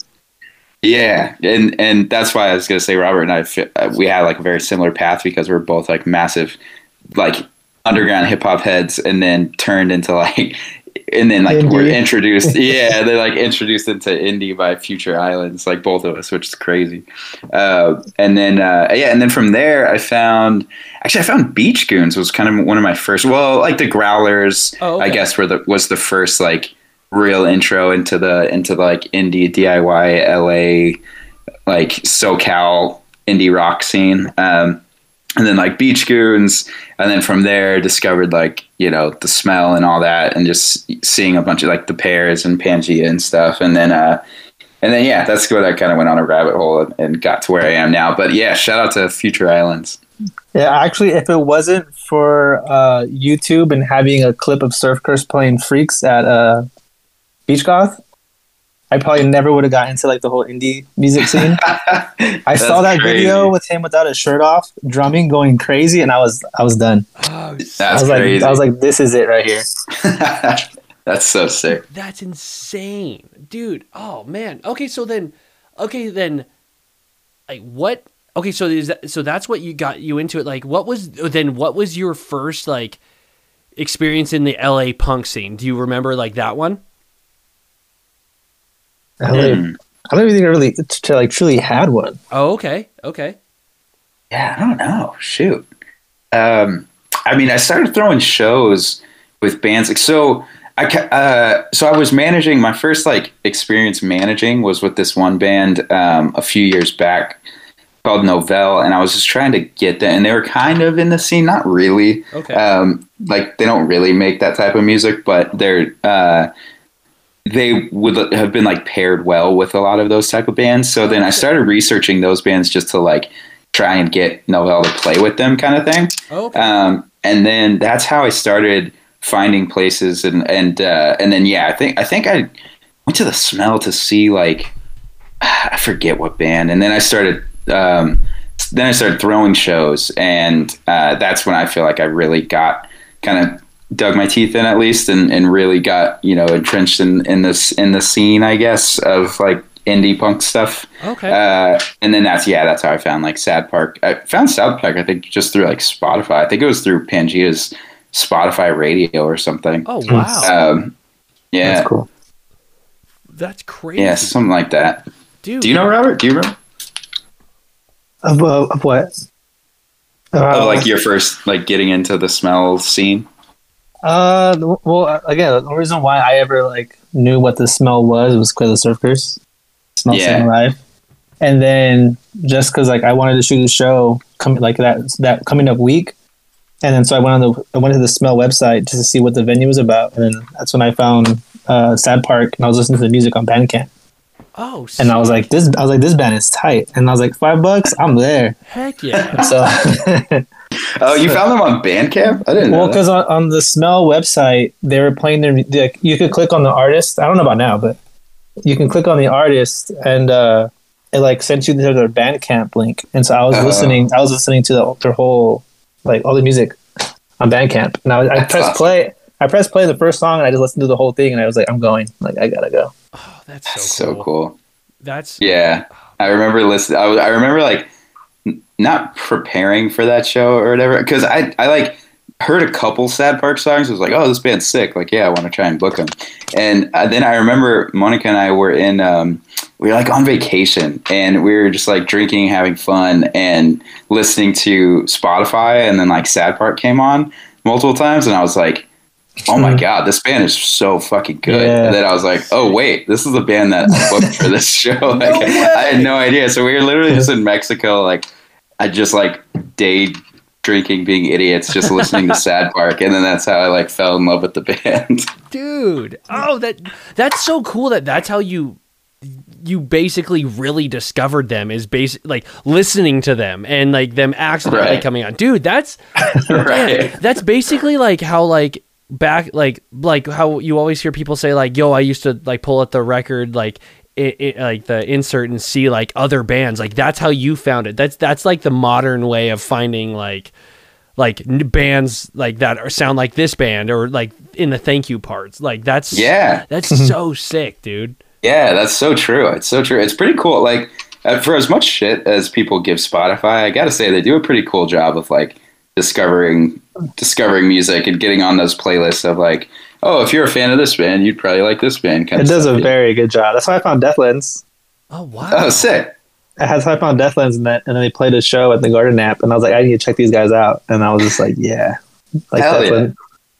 Speaker 3: Yeah, and and that's why I was gonna say Robert and I uh, we had like a very similar path because we're both like massive, like underground hip hop heads, and then turned into like, and then like we're introduced, yeah, they're like introduced into indie by Future Islands, like both of us, which is crazy. Uh, and then uh, yeah, and then from there I found actually I found Beach Goons was kind of one of my first. Well, like the Growlers,
Speaker 1: Oh, okay.
Speaker 3: I guess were the was the first like real intro into the into the, like indie DIY LA like SoCal indie rock scene. Um, and then like Beach Goons, and then from there discovered like you know the smell and all that, and just seeing a bunch of like the pears and Pangea and stuff, and then uh, and then yeah, that's what I kind of went on a rabbit hole and, got to where I am now. But yeah, shout out to Future Islands.
Speaker 4: Yeah, actually, if it wasn't for uh, YouTube and having a clip of Surf Curse playing Freaks at uh, Beach Goth, I probably never would have got into like the whole indie music scene. I saw that video with him without his shirt off, drumming, going crazy, and I was I was done.
Speaker 1: Oh,
Speaker 3: That's
Speaker 4: I was
Speaker 3: crazy.
Speaker 4: like I was like, this is it right here.
Speaker 3: that's so sick.
Speaker 1: That's insane, dude. Oh man. Okay, so then, okay then, like what? Okay, so is that so? That's what you got you into it. Like, what was then? What was your first like experience in the LA punk scene? Do you remember like that one?
Speaker 4: I don't, even,
Speaker 3: Hmm.
Speaker 4: I don't even think I really t- like truly had one.
Speaker 1: Oh, okay, okay.
Speaker 3: Yeah, I don't know. Shoot. Um, I mean, I started throwing shows with bands. Like, so I, uh, so I was managing. My first like experience managing was with this one band um, a few years back called Novell, and I was just trying to get them. And they were kind of in the scene, not really.
Speaker 1: Okay.
Speaker 3: Um, like they don't really make that type of music, but they're. Uh, they would have been like paired well with a lot of those type of bands. So then I started researching those bands just to like try and get Noel to play with them kind of thing.
Speaker 1: Okay.
Speaker 3: Um, and then that's how I started finding places and and uh, and then yeah, I think I think I went to the smell to see like I forget what band, and then I started um, then I started throwing shows, and uh, that's when I feel like I really got kind of dug my teeth in at least, and, and really got you know entrenched in in this in the scene, I guess, of like indie punk stuff.
Speaker 1: okay.
Speaker 3: Uh, and then that's yeah, that's how I found like Sad Park. I found Sad Park, I think, just through like Spotify. I think it was through Pangea's Spotify radio or something.
Speaker 1: oh wow,
Speaker 3: Um, yeah,
Speaker 4: That's cool.
Speaker 1: that's crazy.
Speaker 3: yeah, something like that.
Speaker 1: dude.
Speaker 3: Do you know Robert? Do you remember?
Speaker 4: Of, uh, of what? Uh,
Speaker 3: Oh, like your first like getting into the smell scene.
Speaker 4: Uh, well, uh, again, the reason why I ever like knew what the smell was was because of Surf Curse. Smell
Speaker 3: Yeah.
Speaker 4: Staying Alive. And then just because like I wanted to shoot a show coming like that that coming up week, and then so I went on the I went to the Smell website just to see what the venue was about, and then that's when I found uh, Sad Park, and I was listening to the music on Bandcamp,
Speaker 1: Oh,
Speaker 4: and I was like this I was like this band is tight, and I was like five bucks, I'm there.
Speaker 1: heck yeah.
Speaker 4: So
Speaker 3: Oh, you found them on Bandcamp? I didn't.
Speaker 4: Well, because on, on the Smell website, they were playing their. Like, you could click on the artist. I don't know about now, but you can click on the artist, and uh, it like sent you to their Bandcamp link. And so I was
Speaker 3: Oh.
Speaker 4: listening. I was listening to the, their whole like all the music on Bandcamp. Now I
Speaker 3: That's
Speaker 4: pressed
Speaker 3: awesome.
Speaker 4: play. I pressed play the first song, and I just listened to the whole thing, and I was like, I'm going. Like I gotta go.
Speaker 1: Oh, that's so cool.
Speaker 3: so cool.
Speaker 1: That's
Speaker 3: Yeah, I remember listening. I, I remember like n- not preparing for that show or whatever because I I like heard a couple Sad Park songs. I was like, oh, this band's sick. Like, yeah, I want to try and book them. And uh, then I remember Monica and I were in. Um, we were like on vacation and we were just like drinking, having fun, and listening to Spotify. And then like Sad Park came on multiple times, and I was like. Oh my god, this band is so fucking good.
Speaker 4: Yeah.
Speaker 3: And then I was like, oh wait, this is the band that I booked for this show. Like, I had no idea. So we were literally just in Mexico, like I just like day drinking, being idiots, just listening to Sad Park, and then that's how I like fell in love with the band.
Speaker 1: dude. Oh, that that's so cool that that's how you you basically really discovered them is basic like listening to them and like them accidentally
Speaker 3: Right.
Speaker 1: coming on. Dude, that's
Speaker 3: right.
Speaker 1: that's basically like how like back like like how you always hear people say like yo i used to like pull up the record like it, it like the insert and see like other bands like that's how you found it that's that's like the modern way of finding like like n- bands like that are sound like this band or like in the thank you parts like that's
Speaker 3: Yeah.
Speaker 1: that's so sick dude
Speaker 3: Yeah, that's so true. It's so true. It's pretty cool. Like uh, for as much shit as people give Spotify, I gotta say they do a pretty cool job of like discovering discovering music and getting on those playlists of like, oh, if you're a fan of this band, you'd probably like this band. Kind
Speaker 4: It
Speaker 3: of
Speaker 4: does
Speaker 3: stuff.
Speaker 4: a very good job. That's why I found Deathlands.
Speaker 1: oh wow
Speaker 3: Oh, sick.
Speaker 4: That's how I found Deathlands, and, that, and then they played a show at the Garden Amp, and I was like, I need to check these guys out. And I was just like, yeah, like
Speaker 3: Hell yeah.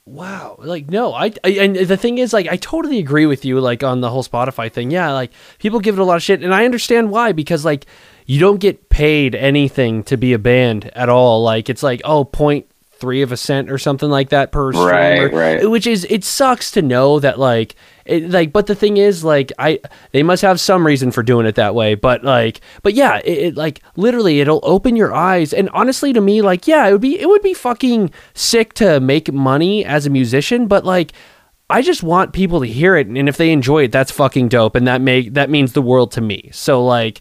Speaker 1: Wow. Like no, I, I and the thing is like I totally agree with you like on the whole Spotify thing. Yeah, like people give it a lot of shit and I understand why because like you don't get paid anything to be a band at all. Like it's like oh point three of a cent or something like that per stream.
Speaker 3: Right,
Speaker 1: or-
Speaker 3: right.
Speaker 1: Which is it sucks to know that like it like but the thing is like I they must have some reason for doing it that way. But like but yeah, it, it like literally it'll open your eyes and honestly to me like yeah, it would be it would be fucking sick to make money as a musician, but like I just want people to hear it and if they enjoy it, that's fucking dope and that make that means the world to me. So like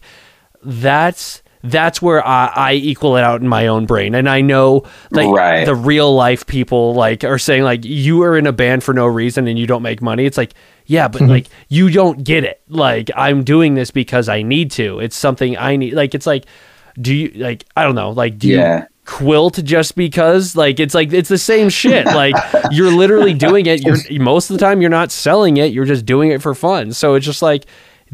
Speaker 1: that's that's where I, I equal it out in my own brain. And i know like
Speaker 3: Right.
Speaker 1: the real life people like are saying like you are in a band for no reason and you don't make money. It's like yeah but mm-hmm. like you don't get it. Like i'm doing this because i need to. It's something i need. Like it's like do you like i don't know. Like do
Speaker 3: Yeah.
Speaker 1: you quilt just because? Like it's like it's the same shit. Like you're literally doing it. You're most of the time you're not selling it. You're just doing it for fun. So it's just like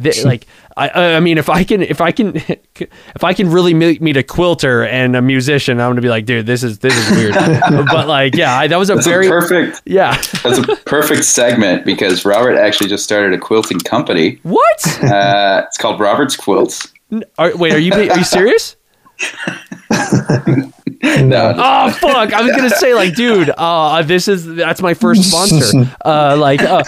Speaker 1: th- like I, I mean if I can if I can if I can really meet, meet a quilter and a musician I'm gonna be like dude this is this is weird but like yeah I, that was a
Speaker 3: That's
Speaker 1: very
Speaker 3: a perfect.
Speaker 1: yeah
Speaker 3: That's a perfect segment because Robert actually just started a quilting company.
Speaker 1: what
Speaker 3: Uh, it's called Robert's Quilts.
Speaker 1: are, wait are you are you serious
Speaker 3: No,
Speaker 1: Oh fuck! I was gonna say like, dude, uh, this is that's my first sponsor. Uh, like, uh,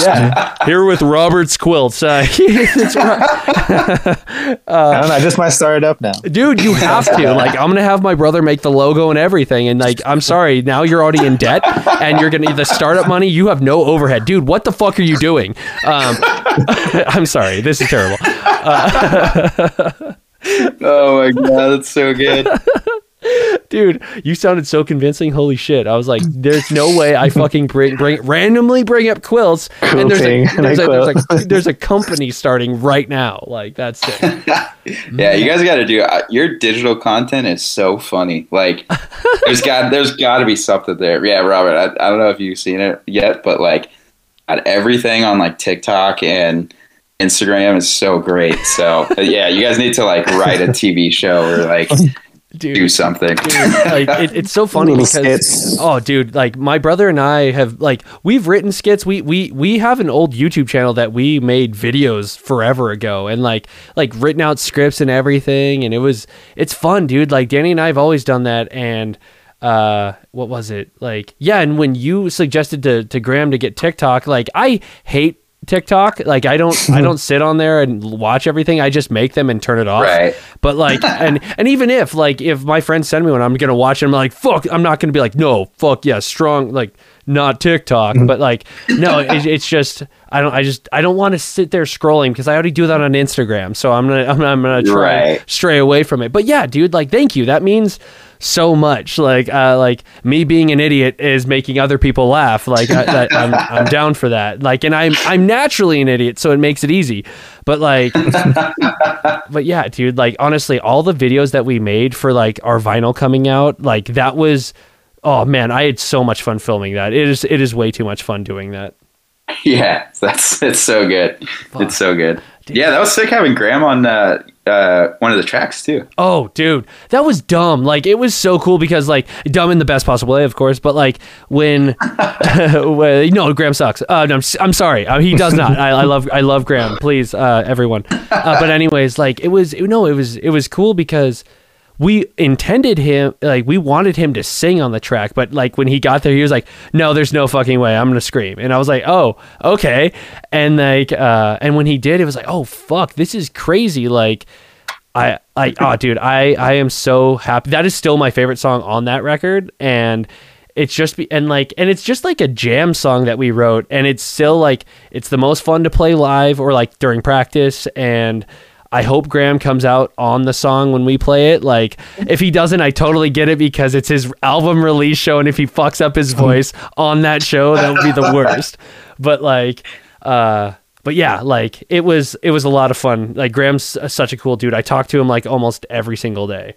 Speaker 1: yeah, here with Robert's Quilts. Uh, that's right.
Speaker 4: I don't know. I just might start it up now.
Speaker 1: dude, you have to. Like, I'm gonna have my brother make the logo and everything. And like, I'm sorry, now you're already in debt, and you're gonna the startup money. You have no overhead, dude. What the fuck are you doing? Um, I'm sorry, this is terrible.
Speaker 3: Oh my god, that's so good.
Speaker 1: dude you sounded so convincing holy shit i was like there's no way i fucking bring bring randomly bring up quilts and there's a, there's, a,
Speaker 4: quilt.
Speaker 1: there's, a, there's a company starting right now like that's it
Speaker 3: Yeah, you guys got to do uh, your digital content is so funny. Like, there's got there's got to be something there. Yeah, Robert, I, I don't know if you've seen it yet, but like, got everything on like TikTok and Instagram is so great. So uh, yeah, you guys need to like write a TV show or like do something.
Speaker 1: dude, like it, it's so funny because
Speaker 4: skits.
Speaker 1: oh dude like my brother and i have like we've written skits we we we have an old youtube channel that we made videos forever ago and like like written out scripts and everything and it was it's fun dude like danny and i have always done that and uh what was it like yeah and when you suggested to to graham to get tiktok like i hate TikTok. Like I don't I hmm. don't sit on there and watch everything. I just make them and turn it off.
Speaker 3: Right.
Speaker 1: But like and and even if like if my friends send me one, I'm gonna watch it. I'm like fuck. I'm not gonna be like no fuck yeah strong like not TikTok. Hmm. But like no, it, it's just I don't I just I don't want to sit there scrolling because I already do that on Instagram. So I'm gonna I'm, I'm gonna try
Speaker 3: Right.
Speaker 1: stray away from it. But yeah, dude, like thank you. That means so much. Like uh like me being an idiot is making other people laugh. Like I, that, I'm I'm down for that. Like and I'm I'm naturally an idiot, so it makes it easy. But like but yeah, dude, like honestly, all the videos that we made for like our vinyl coming out, like that was oh man, I had so much fun filming that. It is it is way too much fun doing that.
Speaker 3: Yeah, that's it's so good. It's so good. Yeah, that was sick having Graham on uh, uh, one of the tracks too.
Speaker 1: Oh, dude, that was dumb. Like it was so cool because like dumb in the best possible way, of course. But like when, when no, Graham sucks. Uh, no, I'm, I'm sorry. Uh, he does not. I, I love I love Graham. Please, uh, everyone. Uh, but anyways, like it was no, it was it was cool because we intended him like we wanted him to sing on the track, but like when he got there, he was like, "No, there's no fucking way, I'm gonna scream." And I was like, "Oh, okay." And like, uh, and when he did, it was like, "Oh fuck, this is crazy!" Like, I, I, oh, dude, I, I am so happy. That is still my favorite song on that record, and it's just be and like and it's just like a jam song that we wrote, and it's still like it's the most fun to play live or like during practice, and I hope Graham comes out on the song when we play it. Like if he doesn't, I totally get it because it's his album release show, and if he fucks up his voice on that show, that would be the worst. But like, uh but yeah, like it was it was a lot of fun. Like Graham's such a cool dude. I talk to him like almost every single day.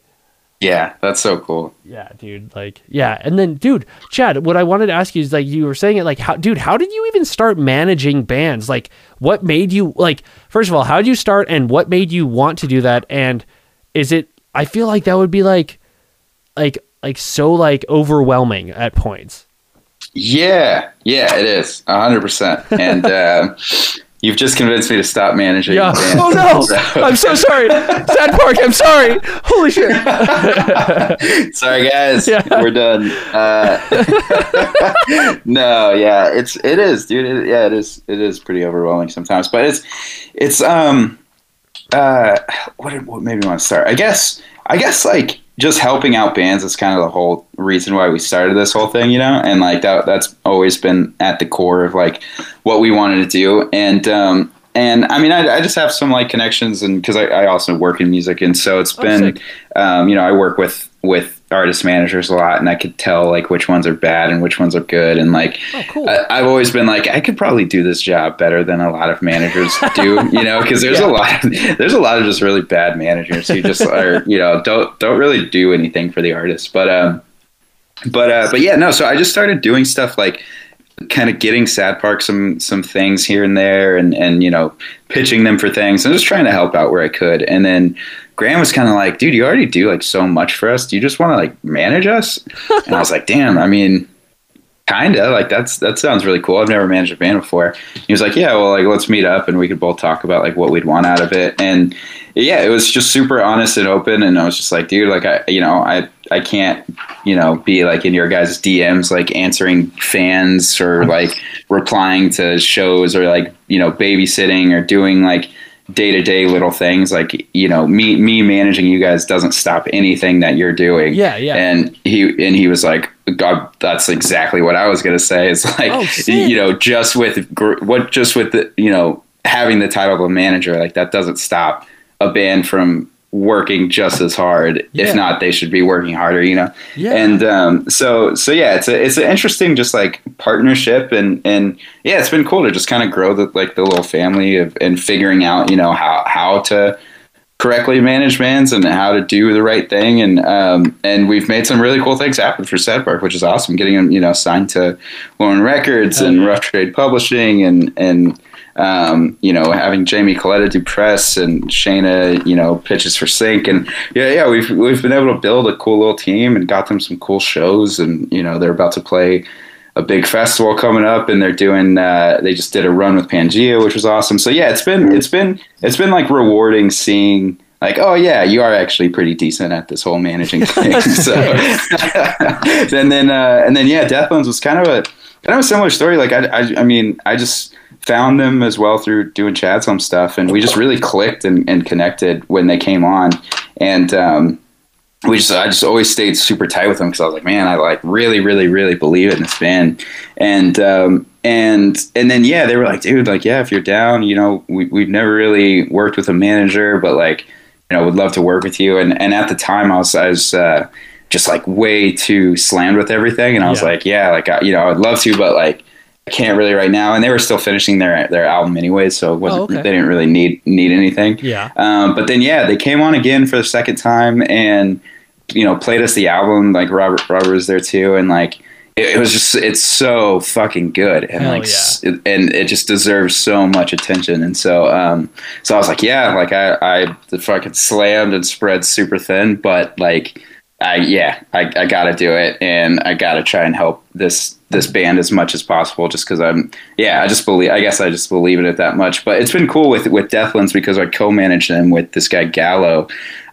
Speaker 3: Yeah, that's so cool.
Speaker 1: Yeah, dude. Like, yeah. And then, dude, Chad, what I wanted to ask you is like, you were saying it, like, how, dude, how did you even start managing bands? Like, what made you, like, first of all, how did you start and what made you want to do that? And is it, I feel like that would be like, like, like so like overwhelming at points.
Speaker 3: Yeah, yeah, it is a hundred percent. And uh, you've just convinced me to stop managing.
Speaker 1: Yeah.
Speaker 3: bands.
Speaker 1: Oh no!
Speaker 3: So-
Speaker 1: I'm so sorry. Sad Park. I'm sorry. Holy shit.
Speaker 3: Sorry, guys.
Speaker 1: Yeah.
Speaker 3: We're done. Uh, no, yeah, it's it is, dude. It, yeah, it is. It is pretty overwhelming sometimes, but it's it's um uh what what made me want to start? I guess I guess like just helping out bands is kind of the whole reason why we started this whole thing, you know, and like that that's always been at the core of like what we wanted to do, and um and I mean I, I just have some like connections and because I, I also work in music. And so it's
Speaker 1: Oh,
Speaker 3: been, um, you know, I work with with artist managers a lot, and I could tell like which ones are bad and which ones are good, and like
Speaker 1: Oh, cool.
Speaker 3: I, I've always been like I could probably do this job better than a lot of managers do, you know, because there's a lot of, there's a lot of just really bad managers who just are you know don't don't really do anything for the artist, but um, but uh, but yeah, no. So I just started doing stuff like kind of getting Sad Park some some things here and there, and and you know pitching them for things, and just trying to help out where I could. And then Graham was kind of like, "Dude, you already do like so much for us. Do you just want to like manage us?" And I was like, "Damn, I mean." Kinda like that's that sounds really cool. I've never managed a band before. He was like, "Yeah, well, like let's meet up and we could both talk about like what we'd want out of it." And yeah, it was just super honest and open. And I was just like, "Dude, like I, you know, I I can't, you know, be like in your guys' DMs, like answering fans or like replying to shows or like, you know, babysitting or doing like day to day little things. Like, you know, me, me managing you guys doesn't stop anything that you're doing.
Speaker 1: Yeah, yeah.
Speaker 3: And he, and he was like, God, that's exactly what I was to say. It's like,
Speaker 1: Oh,
Speaker 3: you know, just with, gr- what, just with the, you know, having the title of a manager, like that doesn't stop a band from working just as hard.
Speaker 1: Yeah.
Speaker 3: If not, they should be working harder, you know?
Speaker 1: Yeah.
Speaker 3: And um, so so yeah, it's a it's an interesting just like partnership and and yeah, it's been cool to just kind of grow the like the little family of and figuring out you know how how to correctly manage bands and how to do the right thing and um, and we've made some really cool things happen for Sad Park, which is awesome. Getting them you know signed to Lauren Records and Rough Trade Publishing and and um, you know, having Jamie Coletta do press and Shayna, you know, pitches for sync. And yeah, yeah, we've, we've been able to build a cool little team and got them some cool shows. And, you know, they're about to play a big festival coming up and they're doing, uh, they just did a run with Pangea, which was awesome. So yeah, it's been, it's been, it's been like rewarding seeing like, oh yeah, you are actually pretty decent at this whole managing thing. so, and then, uh, and then yeah, Deathlands was kind of a, kind of a similar story. Like I, I, I mean, I just found them as well through doing Chad's Home stuff, and we just really clicked and, and connected when they came on, and um, we just I just always stayed super tight with them because I was like, man, I like really, really, really believe in this band, and um, and and then yeah, they were like, dude, like yeah, if you're down, you know, we we've never really worked with a manager, but like, you know, would love to work with you, and and at the time I was I was. Uh, just like way too slammed with everything, and I was
Speaker 1: Yeah.
Speaker 3: like, yeah, like I, you know, I'd love to, but like I can't really right now. And they were still finishing their their album anyways, so it wasn't,
Speaker 1: Oh, okay.
Speaker 3: they didn't really need need anything.
Speaker 1: Yeah.
Speaker 3: Um, but then yeah, they came on again for the second time and you know played us the album. Like Robert Robert was there too, and like it, it was just it's so fucking good and
Speaker 1: Hell
Speaker 3: like s- it, and it just deserves so much attention. And so um, so I was like, yeah, like I I fucking slammed and spread super thin, but like. I yeah, I, I got to do it, and I got to try and help this this band as much as possible just because I'm yeah I just believe I guess I just believe in it that much. But it's been cool with with Deathlands because I co-manage them with this guy Gallo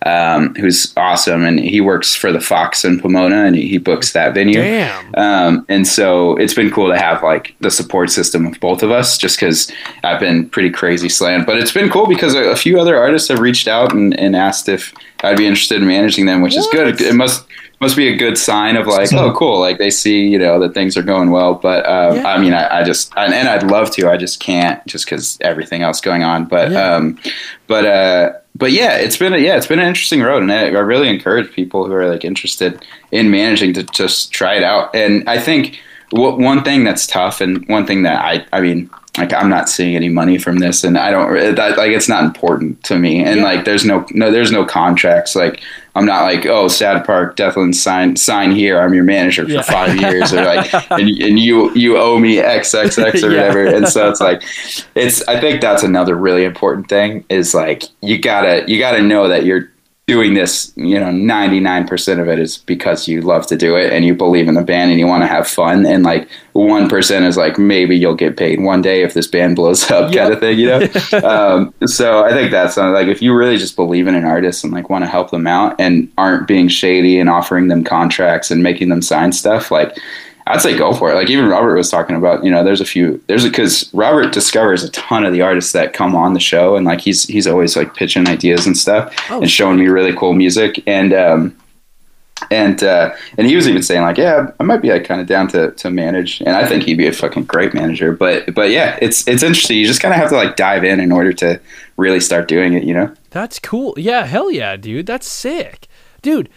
Speaker 3: um, who's awesome. And he works for the Fox in Pomona and he books that venue.
Speaker 1: Damn.
Speaker 3: um, and so it's been cool to have like the support system of both of us just because I've been pretty crazy slammed. But it's been cool because a, a few other artists have reached out and, and asked if I'd be interested in managing them which is good. It must must be a good sign of like, oh, cool. Like they see, you know, that things are going well. But um,
Speaker 1: Yeah.
Speaker 3: I mean, I, I just, and, and I'd love to. I just can't, just because everything else going on. But,
Speaker 1: Yeah.
Speaker 3: um, but, uh, but yeah, it's been a, yeah, it's been an interesting road, and I, I really encourage people who are like interested in managing to just try it out. And I think what one thing that's tough, and one thing that I, I mean, like I'm not seeing any money from this, and I don't eh, that like it's not important to me. And
Speaker 1: Yeah.
Speaker 3: like there's no no there's no contracts. Like I'm not like oh Sad Park Deathland sign sign here. I'm your manager for
Speaker 1: Yeah.
Speaker 3: five years, or like and, and you you owe me XXX or
Speaker 1: Yeah.
Speaker 3: whatever. And so it's like it's I think that's another really important thing is like you gotta you gotta know that you're doing this you know 99% of it is because you love to do it and you believe in the band and you want to have fun and like 1% is like maybe you'll get paid one day if this band blows up
Speaker 1: Yep.
Speaker 3: kind of thing you know um, so i think that's like if you really just believe in an artist and like want to help them out and aren't being shady and offering them contracts and making them sign stuff like I'd say go for it. Like even Robert was talking about, you know, there's a few, there's because Robert discovers a ton of the artists that come on the show, and like he's he's always like pitching ideas and stuff
Speaker 1: Oh,
Speaker 3: and showing me really cool music, and um, and uh, and he was even saying like, yeah, I might be like kind of down to to manage, and I think he'd be a fucking great manager. But but yeah, it's it's interesting. You just kind of have to like dive in in order to really start doing it, you know.
Speaker 1: That's cool. Yeah, hell yeah, dude. That's sick, dude.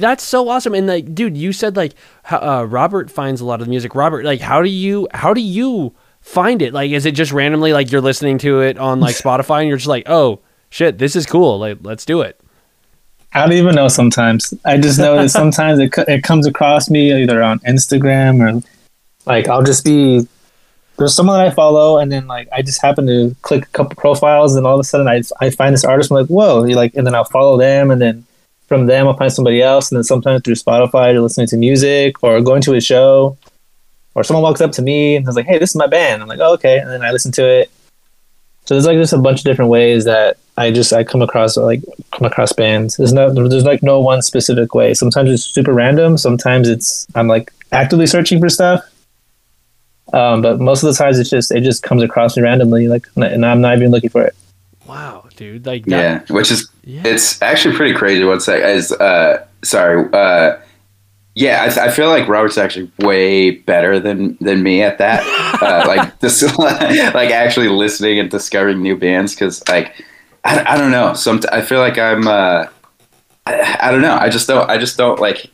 Speaker 1: That's so awesome. And like, dude, you said like uh, Robert finds a lot of the music. Robert, like, how do you how do you find it? Like, is it just randomly like you're listening to it on like Spotify and you're just like, oh shit, this is cool. Like, let's do it.
Speaker 4: I don't even know sometimes. I just know that sometimes it, it comes across me either on Instagram or like I'll just be there's someone that I follow and then like I just happen to click a couple profiles and all of a sudden I, I find this artist I'm like whoa you like and then I'll follow them and then from them I'll find somebody else and then sometimes through Spotify to listening to music or going to a show or someone walks up to me and is like hey this is my band I'm like oh, okay and then I listen to it so there's like just a bunch of different ways that I just I come across like come across bands. There's no there's like no one specific way. Sometimes it's super random. Sometimes it's I'm like actively searching for stuff. Um, but most of the times it's just it just comes across me randomly, like and I'm not even looking for it.
Speaker 1: Wow, dude. Like, that,
Speaker 3: Yeah, which is
Speaker 1: Yeah.
Speaker 3: it's actually pretty crazy. One sec is uh sorry uh yeah, I, th- I feel like Robert's actually way better than than me at that. uh, like this, like actually listening and discovering new bands because like I, I don't know. Some I feel like I'm uh I, I don't know. I just don't I just don't like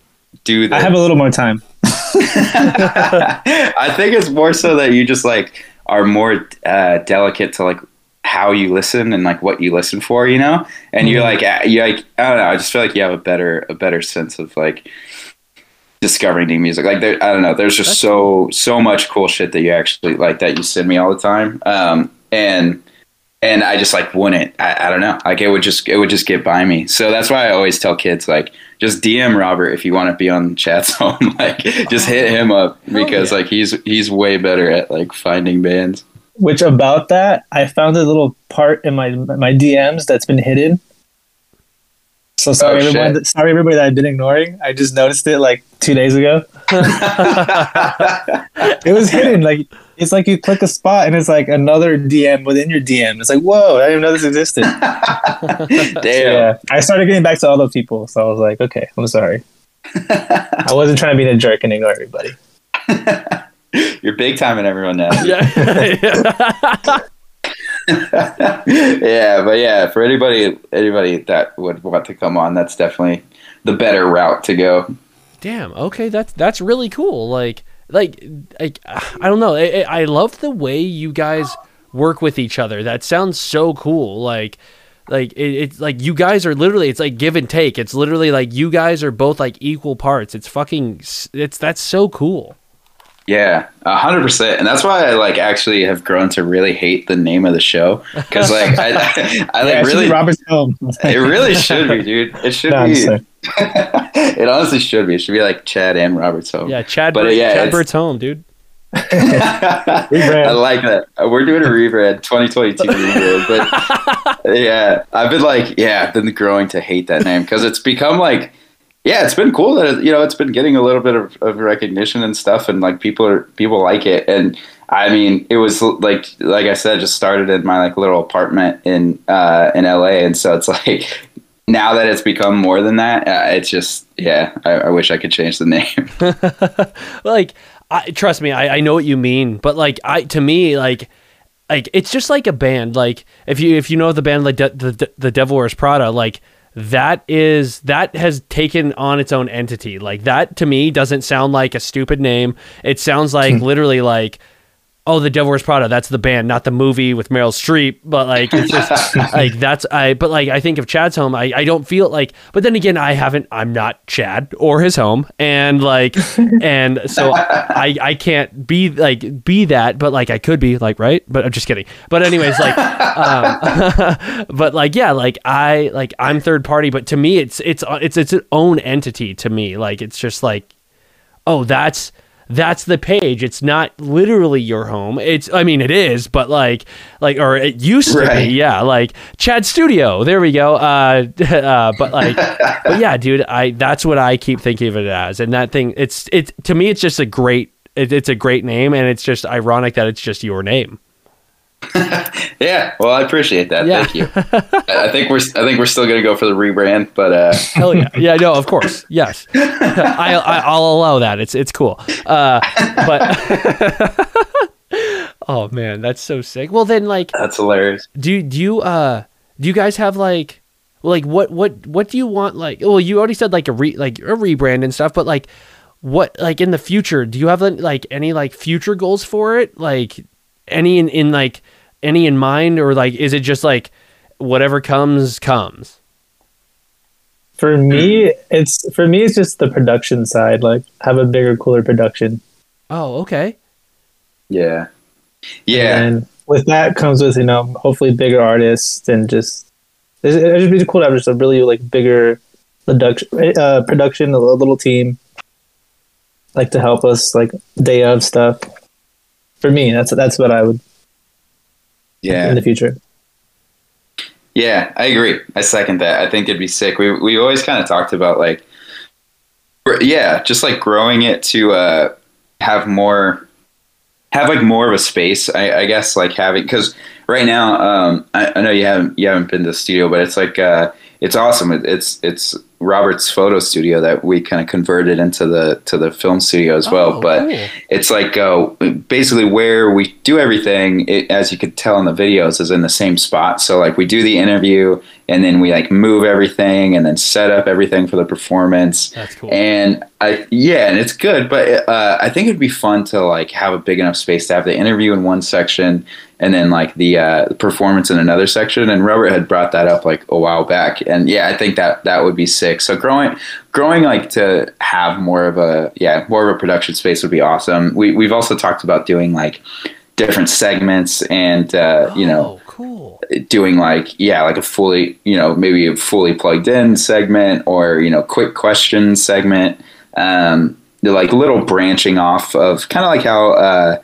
Speaker 3: do the
Speaker 4: I have a little more time.
Speaker 3: I think it's more so that you just like are more uh, delicate to like how you listen and like what you listen for, you know. And you're like, uh, you like, I don't know. I just feel like you have a better a better sense of like discovering new music. Like, there, I don't know. There's just so so much cool shit that you actually like that you send me all the time. Um, and and I just like wouldn't. I, I don't know. Like it would just it would just get by me. So that's why I always tell kids like just DM Robert if you want to be on Chad's home. like just hit him up because
Speaker 1: yeah.
Speaker 3: like he's he's way better at like finding bands.
Speaker 4: Which about that, I found a little part in my my DMs that's been hidden. So sorry,
Speaker 3: Oh,
Speaker 4: everyone.
Speaker 3: shit.
Speaker 4: Sorry, everybody that I've been ignoring. I just noticed it like two days ago. It was hidden. Like it's like you click a spot and it's like another DM within your DM. It's like whoa, I didn't even know this existed.
Speaker 3: Damn.
Speaker 4: yeah, I started getting back to all the people, so I was like, okay, I'm sorry. I wasn't trying to be a jerk and ignore everybody.
Speaker 3: You're big time in everyone now.
Speaker 1: yeah.
Speaker 3: yeah, but yeah, for anybody anybody that would want to come on, that's definitely the better route to go.
Speaker 1: Damn. Okay, that's that's really cool. Like, like, like I don't know. I, I I love the way you guys work with each other. That sounds so cool. Like, like it, it's like you guys are literally. It's like give and take. It's literally like you guys are both like equal parts. It's fucking. It's that's so cool.
Speaker 3: Yeah, a hundred percent, and that's why I like actually have grown to really hate the name of the show because like I, I, I like
Speaker 4: it should be
Speaker 3: really,
Speaker 4: Robert's home.
Speaker 3: it really should be, dude. It should
Speaker 4: No,
Speaker 3: be. it honestly should be. It should be like Chad and Robert's home.
Speaker 1: Yeah, Chad.
Speaker 3: But,
Speaker 1: Burt,
Speaker 3: yeah,
Speaker 1: Chad
Speaker 3: it's-
Speaker 1: Burt's home, dude.
Speaker 3: I like that. We're doing a rebrand, 2022 rebrand. But yeah, I've been like, yeah, I've been growing to hate that name because it's become like, yeah, it's been cool that you know it's been getting a little bit of, of recognition and stuff, and like people are people like it. And I mean, it was like like I said, just started in my like little apartment in uh, in LA, and so it's like. Now that it's become more than that, uh, it's just yeah. I, I wish I could change the name.
Speaker 1: like I, trust me I, I know what you mean but like i to me like like it's just like a band like if you if you know the band like De- the the devil wears prada like that is that has taken on its own entity. Like that to me doesn't sound like a stupid name. It sounds like literally like oh the devil wears prada that's the band not the movie with meryl streep but like it's just like that's i but like i think of chad's home i, I don't feel like but then again i haven't i'm not chad or his home and like and so i i can't be like be that but like i could be like right? But i'm just kidding. But anyways like um, but like yeah like i like i'm third party but to me it's it's it's its own entity to me. Like it's just like oh that's that's the page. It's not literally your home. It's i mean it is but like like or it used to
Speaker 3: Right.
Speaker 1: be yeah like chad studio. There we go. Uh, uh but like but yeah dude i that's what i keep thinking of it as. And that thing it's it to me it's just a great it, it's a great name and it's just ironic that it's just your name
Speaker 3: Yeah, well, I appreciate that.
Speaker 1: Yeah.
Speaker 3: Thank you. I think we're I think we're still gonna go for the rebrand, but uh,
Speaker 1: Hell yeah, yeah, no, of course, yes, I, I I'll allow that. It's it's cool, uh, but oh man, that's so sick. Well, then, like,
Speaker 3: that's hilarious.
Speaker 1: do you- do you uh do you guys have like like what what what do you want like? Well, you already said like a re like a rebrand and stuff, but like what like in the future? Do you have like any like future goals for it? Like any in, in like any in mind, or like is it just like whatever comes comes?
Speaker 4: For me, it's for me, it's just the production side. Like, have a bigger, cooler production,
Speaker 1: Oh, okay.
Speaker 3: Yeah, yeah,
Speaker 4: and with that comes with you know, hopefully bigger artists and just it it's just really cool to have just a really like bigger production, uh, production, a little team, like to help us like day of stuff. For me, that's that's what I would
Speaker 3: yeah.
Speaker 4: in the future.
Speaker 3: Yeah, I agree. I second that. I think it'd be sick. We we always kind of talked about like, yeah, just like growing it to uh, have more, have like more of a space. I, I guess like having because right now, um, I, I know you haven't you haven't been to the studio, but it's like uh, it's awesome. It, it's it's Robert's photo studio that we kind of converted into the to the film studio as well.
Speaker 1: Oh,
Speaker 3: but
Speaker 1: cool.
Speaker 3: it's like uh, basically where we do everything it, as you could tell in the videos is in the same spot so like we do the interview and then we like move everything and then set up everything for the performance
Speaker 1: That's cool.
Speaker 3: and i yeah and it's good but uh, i think it'd be fun to like have a big enough space to have the interview in one section and then like the uh, performance in another section and robert had brought that up like a while back and yeah i think that that would be sick so growing growing like to have more of a yeah more of a production space would be awesome we, we've also talked about doing like different segments and uh, you know
Speaker 1: oh, cool.
Speaker 3: doing like yeah like a fully you know maybe a fully plugged in segment or you know quick question segment um like little branching off of kind of like how uh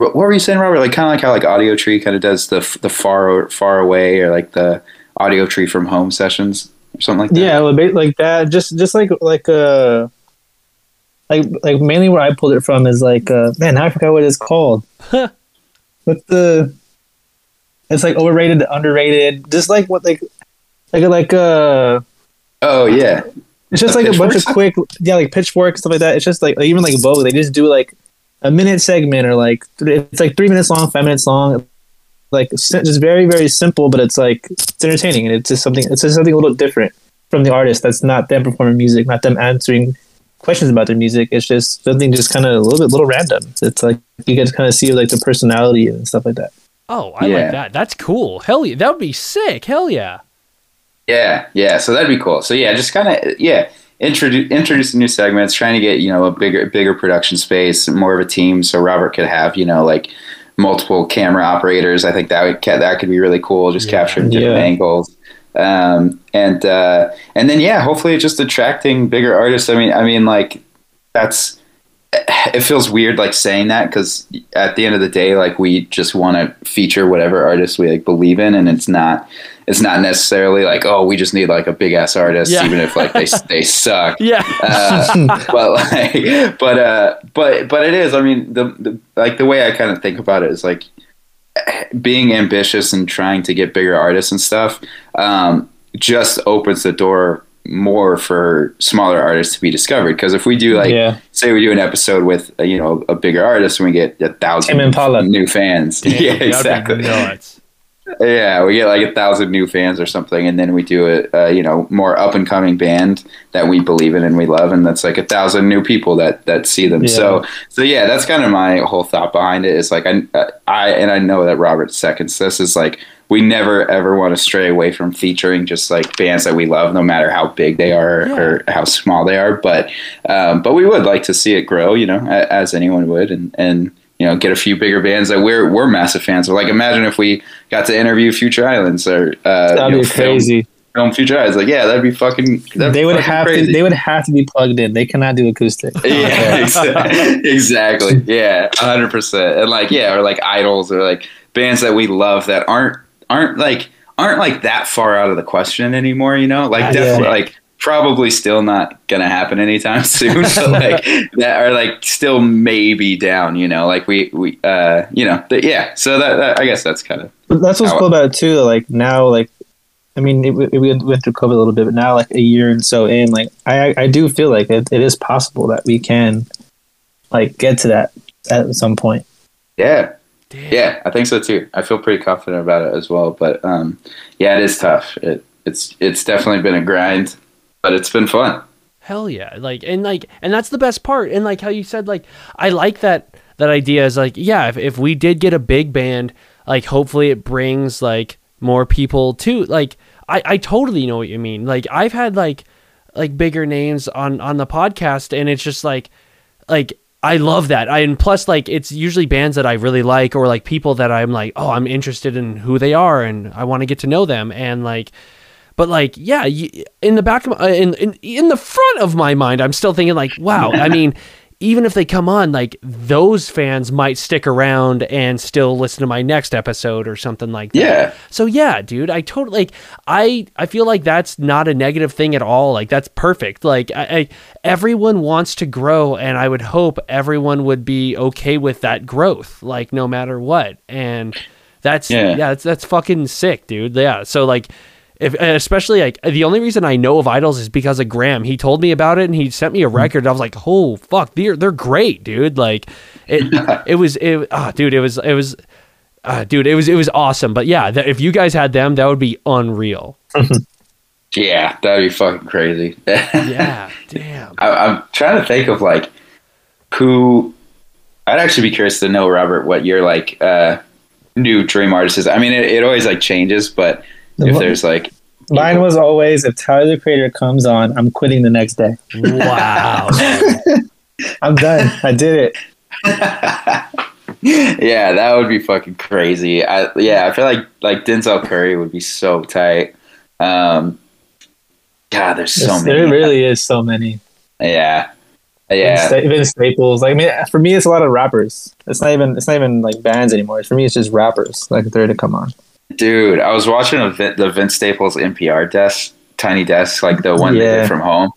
Speaker 3: what what were you saying robert like kind of like how like Audiotree kind of does the the far far away or like the Audiotree from home sessions or something like that
Speaker 4: Yeah, well, ba- like that. Just just like like uh like like mainly where I pulled it from is like uh man, now I forgot what it's called. What the? It's like overrated, underrated. Just like what like like like uh.
Speaker 3: oh yeah
Speaker 4: It's just
Speaker 3: The
Speaker 4: like a bunch of quick, yeah, like pitchfork stuff like that. It's just like even like Vogue, they just do like a minute segment or like it's like three minutes long, five minutes long, like s- just very very simple, but it's like it's entertaining and it's just something. It's just something a little different from the artist. That's not them performing music, not them answering questions about their music. It's just something just kind of a little bit little random. It's like you get to kind of see like the personality and stuff like that.
Speaker 1: Oh, I
Speaker 3: Yeah.
Speaker 1: like that. That's cool. Hell yeah, that would be sick. Hell yeah.
Speaker 3: Yeah, yeah. So that'd be cool. So yeah, just kind of yeah, introduce introducing new segments, trying to get you know a bigger bigger production space, more of a team, so Robert could have you know like multiple camera operators. I think that would ca- that could be really cool, just capturing different
Speaker 4: Yeah.
Speaker 3: angles. Um, and uh, and then yeah, hopefully just attracting bigger artists. I mean, I mean like that's it feels weird like saying that because at the end of the day like we just want to feature whatever artists we like believe in and it's not it's not necessarily like oh we just need like a big ass artist
Speaker 1: Yeah.
Speaker 3: even if like they they suck
Speaker 1: Yeah.
Speaker 3: uh, but like but uh but but it is i mean the, the like the way i kind of think about it is like being ambitious and trying to get bigger artists and stuff um just opens the door more for smaller artists to be discovered because if we do like
Speaker 4: Yeah.
Speaker 3: say we do an episode with uh, you know a bigger artist and we get a thousand new fans
Speaker 1: Damn,
Speaker 3: yeah exactly
Speaker 1: nuts.
Speaker 3: Yeah, we get like a thousand new fans or something, and then we do a, a you know more up and coming band that we believe in and we love, and that's like a thousand new people that that see them.
Speaker 4: Yeah.
Speaker 3: So so yeah, that's kind of my whole thought behind it. Is like I I and I know that Robert seconds this is like we never ever want to stray away from featuring just like bands that we love, no matter how big they are
Speaker 1: Yeah.
Speaker 3: or how small they are. But um, but we would like to see it grow, you know, as anyone would, and and you know get a few bigger bands that we're we're massive fans of. Like imagine if we got to interview Future Islands or uh,
Speaker 4: That'd
Speaker 3: you
Speaker 4: be
Speaker 3: know, film-
Speaker 4: crazy.
Speaker 3: Film, Future Islands. Like yeah, that'd be fucking. That'd
Speaker 4: they would
Speaker 3: fucking
Speaker 4: have
Speaker 3: crazy.
Speaker 4: to. They would have to be plugged in. They cannot do acoustic.
Speaker 3: yeah, exa- exactly. Yeah, hundred percent. And like, yeah, or like idols or like bands that we love that aren't aren't like aren't like that far out of the question anymore. You know, like
Speaker 1: Yeah.
Speaker 3: definitely like probably still not gonna happen anytime soon. but like that are like still maybe down. You know, like we we uh you know th- yeah. So that, that I guess that's kind of
Speaker 4: But that's what's
Speaker 3: How-
Speaker 4: cool about it too. Like now, like I mean, it, it, we went through COVID a little bit, but now, like a year and so in, like I I do feel like it, it is possible that we can like get to that at some point.
Speaker 3: yeah.
Speaker 1: Damn.
Speaker 3: Yeah, I think so too. I feel pretty confident about it as well. But um, yeah, it is tough. It, it's it's definitely been a grind, but it's been fun.
Speaker 1: Hell yeah. Like and like and that's the best part. And like how you said like I like that that idea is like yeah, if if we did get a big band, like hopefully it brings like more people too. Like I I totally know what you mean. Like I've had like like bigger names on on the podcast and it's just like like I love that. I and plus like it's usually bands that I really like or like people that I'm like, "Oh, I'm interested in who they are and I want to get to know them." And like but like, yeah, you, in the back of my, uh, in, in in the front of my mind, I'm still thinking like, wow. I mean, even if they come on, like those fans might stick around and still listen to my next episode or something like that.
Speaker 3: Yeah.
Speaker 1: So yeah, dude, I totally like. I I feel like that's not a negative thing at all. Like that's perfect. Like I, I everyone wants to grow, and I would hope everyone would be okay with that growth. Like no matter what, and that's
Speaker 3: Yeah.
Speaker 1: yeah, that's that's fucking sick, dude. Yeah. So like if especially like the only reason I know of IDLES is because of Graham. He told me about it and he sent me a record. I was like, oh fuck, they're they're great, dude. Like it it was it ah dude, it was it was uh, dude, it was it was awesome. But yeah, if you guys had them, that would be unreal.
Speaker 3: Yeah, that'd be fucking crazy.
Speaker 1: Yeah, damn.
Speaker 3: I, I'm trying to think of like who. I'd actually be curious to know, Robert, what your like uh, new dream artist is. I mean, it, it always like changes, but if there's like
Speaker 4: Mine was always if Tyler the Creator comes on, I'm quitting the next day.
Speaker 1: Wow.
Speaker 4: I'm done. I did it.
Speaker 3: yeah, that would be fucking crazy. I yeah, I feel like like Denzel Curry would be so tight. Um, God, there's so
Speaker 4: There's-
Speaker 3: many.
Speaker 4: There really is so many.
Speaker 3: Yeah, yeah,
Speaker 4: Vince Staples. Like I mean, for me, it's a lot of rappers. It's not even. It's not even like bands anymore. For me, it's just rappers. Like if they're to come on.
Speaker 3: Dude. I was watching a the Vince Staples NPR desk, tiny desk, like the one they did from home.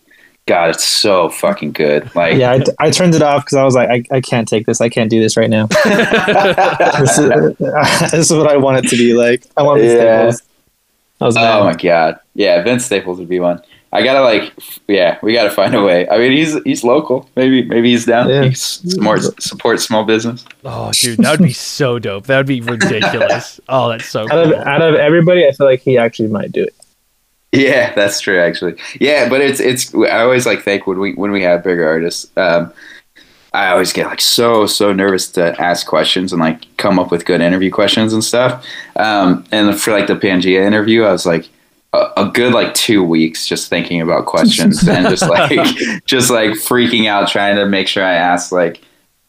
Speaker 3: God, it's so fucking good. Like,
Speaker 4: Yeah, I, I turned it off because I was like, I, I can't take this. I can't do this right now. this, is, this is what I want it to be like. I want the
Speaker 3: Yeah.
Speaker 4: Staples. I was
Speaker 3: oh
Speaker 4: mad.
Speaker 3: my god, yeah, Vince Staples would be one. I gotta like, yeah, we gotta find a way. I mean, he's he's local. Maybe maybe he's down.
Speaker 4: Yeah.
Speaker 3: He s- support support small business.
Speaker 1: Oh, dude, that would be so dope. That would be ridiculous. Oh, that's so
Speaker 4: Out of
Speaker 1: cool.
Speaker 4: out of everybody, I feel like he actually might do it.
Speaker 3: Yeah, that's true. Actually, yeah, but it's it's. I always like think when we when we have bigger artists, um, I always get like so so nervous to ask questions and like come up with good interview questions and stuff. Um, and for like the Pangea interview, I was like, a, a good like two weeks just thinking about questions and just like just like freaking out trying to make sure I ask like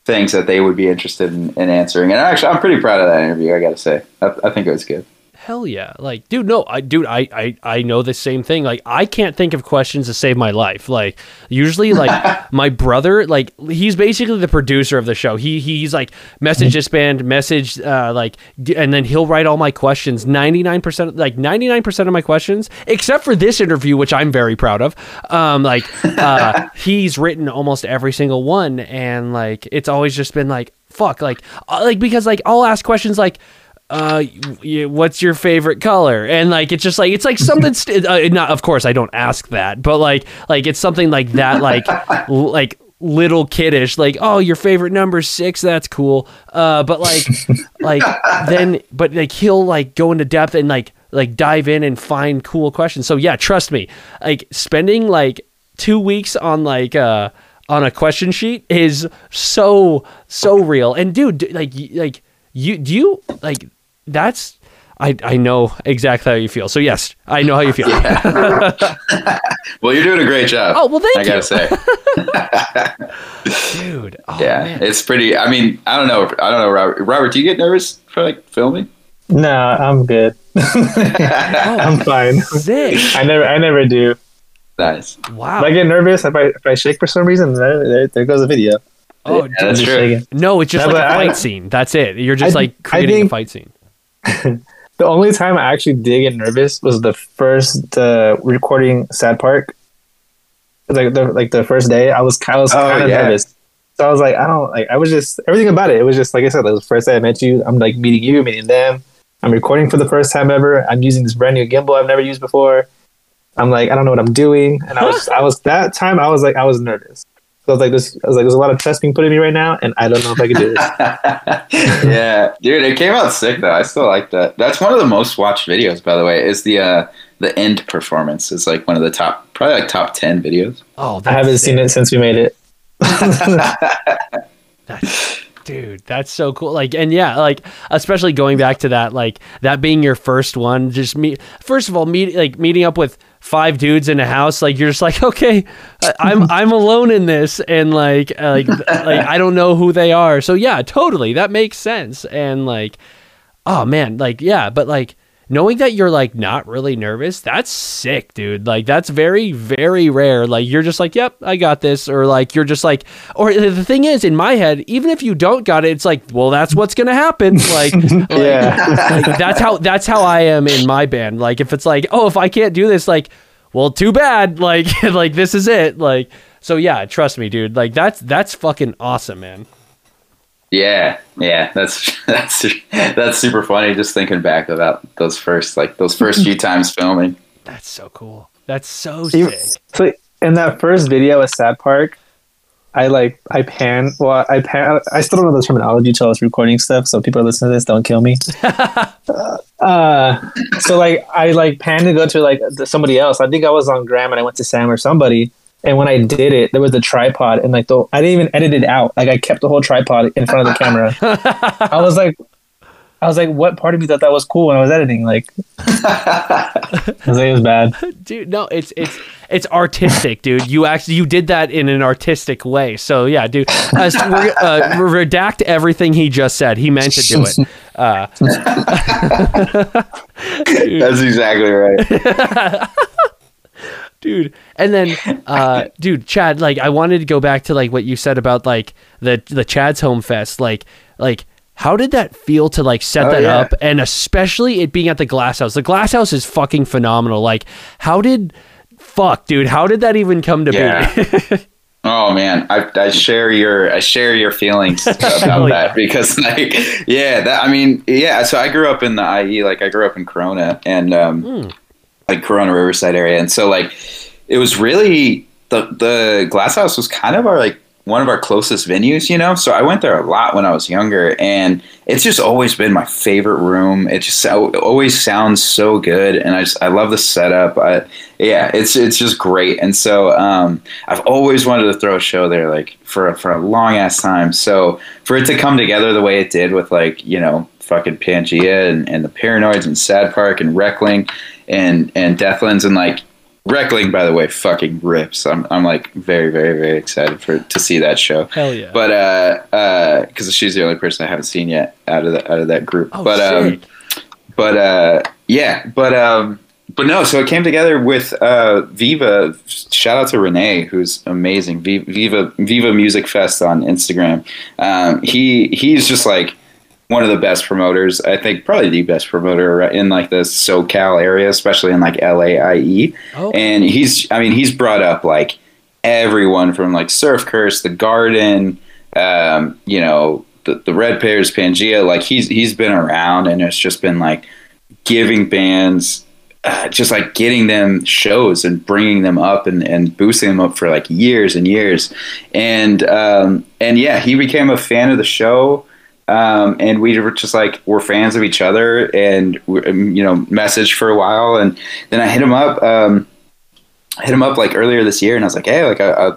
Speaker 3: things that they would be interested in, in answering. And actually, I'm pretty proud of that interview. I got to say, I, I think it was good.
Speaker 1: Hell yeah. Like, dude, no, I dude, I, I I know the same thing. Like, I can't think of questions to save my life. Like, usually like my brother, like he's basically the producer of the show. He he's like message this band, message uh like and then he'll write all my questions. 99% like 99% of my questions, except for this interview which I'm very proud of. Um like uh he's written almost every single one and like it's always just been like fuck like uh, like because like I'll ask questions like uh what's your favorite color? And like it's just like it's like something st- uh, not of course i don't ask that but like like it's something like that like l- like little kiddish like oh your favorite number six? That's cool. Uh but like like then but like he'll like go into depth and like like dive in and find cool questions. So yeah trust me like spending like two weeks on like uh on a question sheet is so so real. And dude d- like y- like you do you like that's I, I know exactly how you feel. So yes, I know how you feel.
Speaker 3: Well, you're doing a great job.
Speaker 1: Oh, well, thank
Speaker 3: I
Speaker 1: you.
Speaker 3: gotta say,
Speaker 1: Dude. Oh,
Speaker 3: yeah,
Speaker 1: man.
Speaker 3: it's pretty. I mean, I don't know. I don't know, Robert. Robert, do you get nervous for like filming?
Speaker 4: No, I'm good. Oh, I'm fine.
Speaker 1: Sick.
Speaker 4: I never, I never do.
Speaker 3: Nice.
Speaker 1: Wow.
Speaker 4: If I get nervous, if I if I shake for some reason, there, there, there goes a video.
Speaker 1: Oh,
Speaker 3: Yeah, that's true.
Speaker 1: no, it's just
Speaker 4: No,
Speaker 1: like a
Speaker 4: but I-
Speaker 1: fight scene. That's it. You're just
Speaker 4: I-
Speaker 1: like
Speaker 4: I
Speaker 1: creating a fight scene.
Speaker 4: The only time I actually did get nervous was the first uh, recording Sad Park. Like the like the first day, I was I was
Speaker 3: Oh,
Speaker 4: kind of
Speaker 3: yeah.
Speaker 4: nervous. So I was like, I don't like. I was just everything about it. It was just like I said. It was the first day I met you. I'm like meeting you, meeting them. I'm recording for the first time ever. I'm using this brand new gimbal I've never used before. I'm like, I don't know what I'm doing, and I was I was that time I was like I was nervous. So I was like, this. I was like, there's a lot of trust being put in me right now, and I don't know if I can do this.
Speaker 3: yeah, dude, it came out sick though. I still like that. That's one of the most watched videos, by the way. Is the uh the end performance is like one of the top, probably like top ten videos.
Speaker 1: Oh,
Speaker 4: I haven't
Speaker 1: sick.
Speaker 4: seen it since we made it.
Speaker 1: That's, dude, that's so cool. Like, and yeah, like, especially going back to that, like, that being your first one, just me. first of all, meet, like, meeting up with five dudes in a house, like, you're just like, okay, I'm, I'm alone in this, and like, uh, like, like, I don't know who they are. So, yeah, totally, that makes sense. And like, oh man, like, yeah, but like, knowing that you're like not really nervous, that's sick, dude. Like that's very, very rare. Like you're just like, yep, I got this, or like you're just like, or the thing is, in my head, even if you don't got it, it's like, well, that's what's gonna happen. Like, like,
Speaker 4: Yeah.
Speaker 1: like, that's how that's how I am in my band. Like if it's like, oh, if I can't do this, like, well, too bad. Like, like this is it. Like, so yeah, trust me, dude. Like that's that's fucking awesome, man.
Speaker 3: Yeah, yeah, that's that's that's super funny. Just thinking back about those first like those first few times filming.
Speaker 1: That's so cool. That's so
Speaker 4: You-
Speaker 1: sick.
Speaker 4: So in that first video at Sad Park, I like I pan. Well, I pan. I still don't know the terminology till I was recording stuff. So people listening to this don't kill me. uh, so like I like pan to go to like somebody else. I think I was on Graham and I went to Sam or somebody. And when I did it, there was a tripod and like the I didn't even edit it out. Like I kept the whole tripod in front of the camera. I was like. I was like, what part of me thought that was cool when I was editing? Like, I was like, it was bad.
Speaker 1: dude no it's it's it's artistic dude you actually you did that in an artistic way so yeah dude uh, so we're, uh, redact everything he just said he meant to do it uh,
Speaker 3: That's exactly right.
Speaker 1: Dude and then uh dude chad like i wanted to go back to like what you said about like the the chad's home fest like like how did that feel to like set
Speaker 3: Oh,
Speaker 1: that
Speaker 3: yeah.
Speaker 1: up and especially it being at the glass house the glass house is fucking phenomenal like how did fuck dude how did that even come to
Speaker 3: Yeah.
Speaker 1: be
Speaker 3: Oh man, I, I share your I share your feelings about
Speaker 1: yeah.
Speaker 3: that because like yeah that I mean yeah so I grew up in the IE like I grew up in Corona and um
Speaker 1: Hmm.
Speaker 3: Like Corona Riverside area. And so like it was really the the Glass House was kind of our like one of our closest venues you know? So I went there a lot when I was younger and it's just always been my favorite room. It just it always sounds so good and I just I love the setup. I yeah it's it's just great. And so um I've always wanted to throw a show there, like for for a long ass time. So for it to come together the way it did with like you know fucking Pangea and, and the Paranoids and Sad Park and Reckling, and and Deathlands and like Reckling, by the way, fucking rips. I'm I'm like very very very excited for to see that show.
Speaker 1: Hell yeah.
Speaker 3: But uh uh because she's the only person I haven't seen yet out of the out of that group.
Speaker 1: Oh,
Speaker 3: but um but uh yeah but um but no so it came together with uh viva shout out to renee who's amazing viva viva music fest on instagram um he he's just like one of the best promoters i think probably the best promoter in like the socal area especially in like laie
Speaker 1: Oh.
Speaker 3: and he's i mean he's brought up like everyone from like surf curse the garden um you know the, the red pears pangea like he's he's been around and it's just been like giving bands uh, just like getting them shows and bringing them up and, and boosting them up for like years and years and um, and yeah he became a fan of the show um, and we were just like we're fans of each other and um, you know messaged for a while. And then I hit him up um, hit him up like earlier this year. And I was like hey like I, I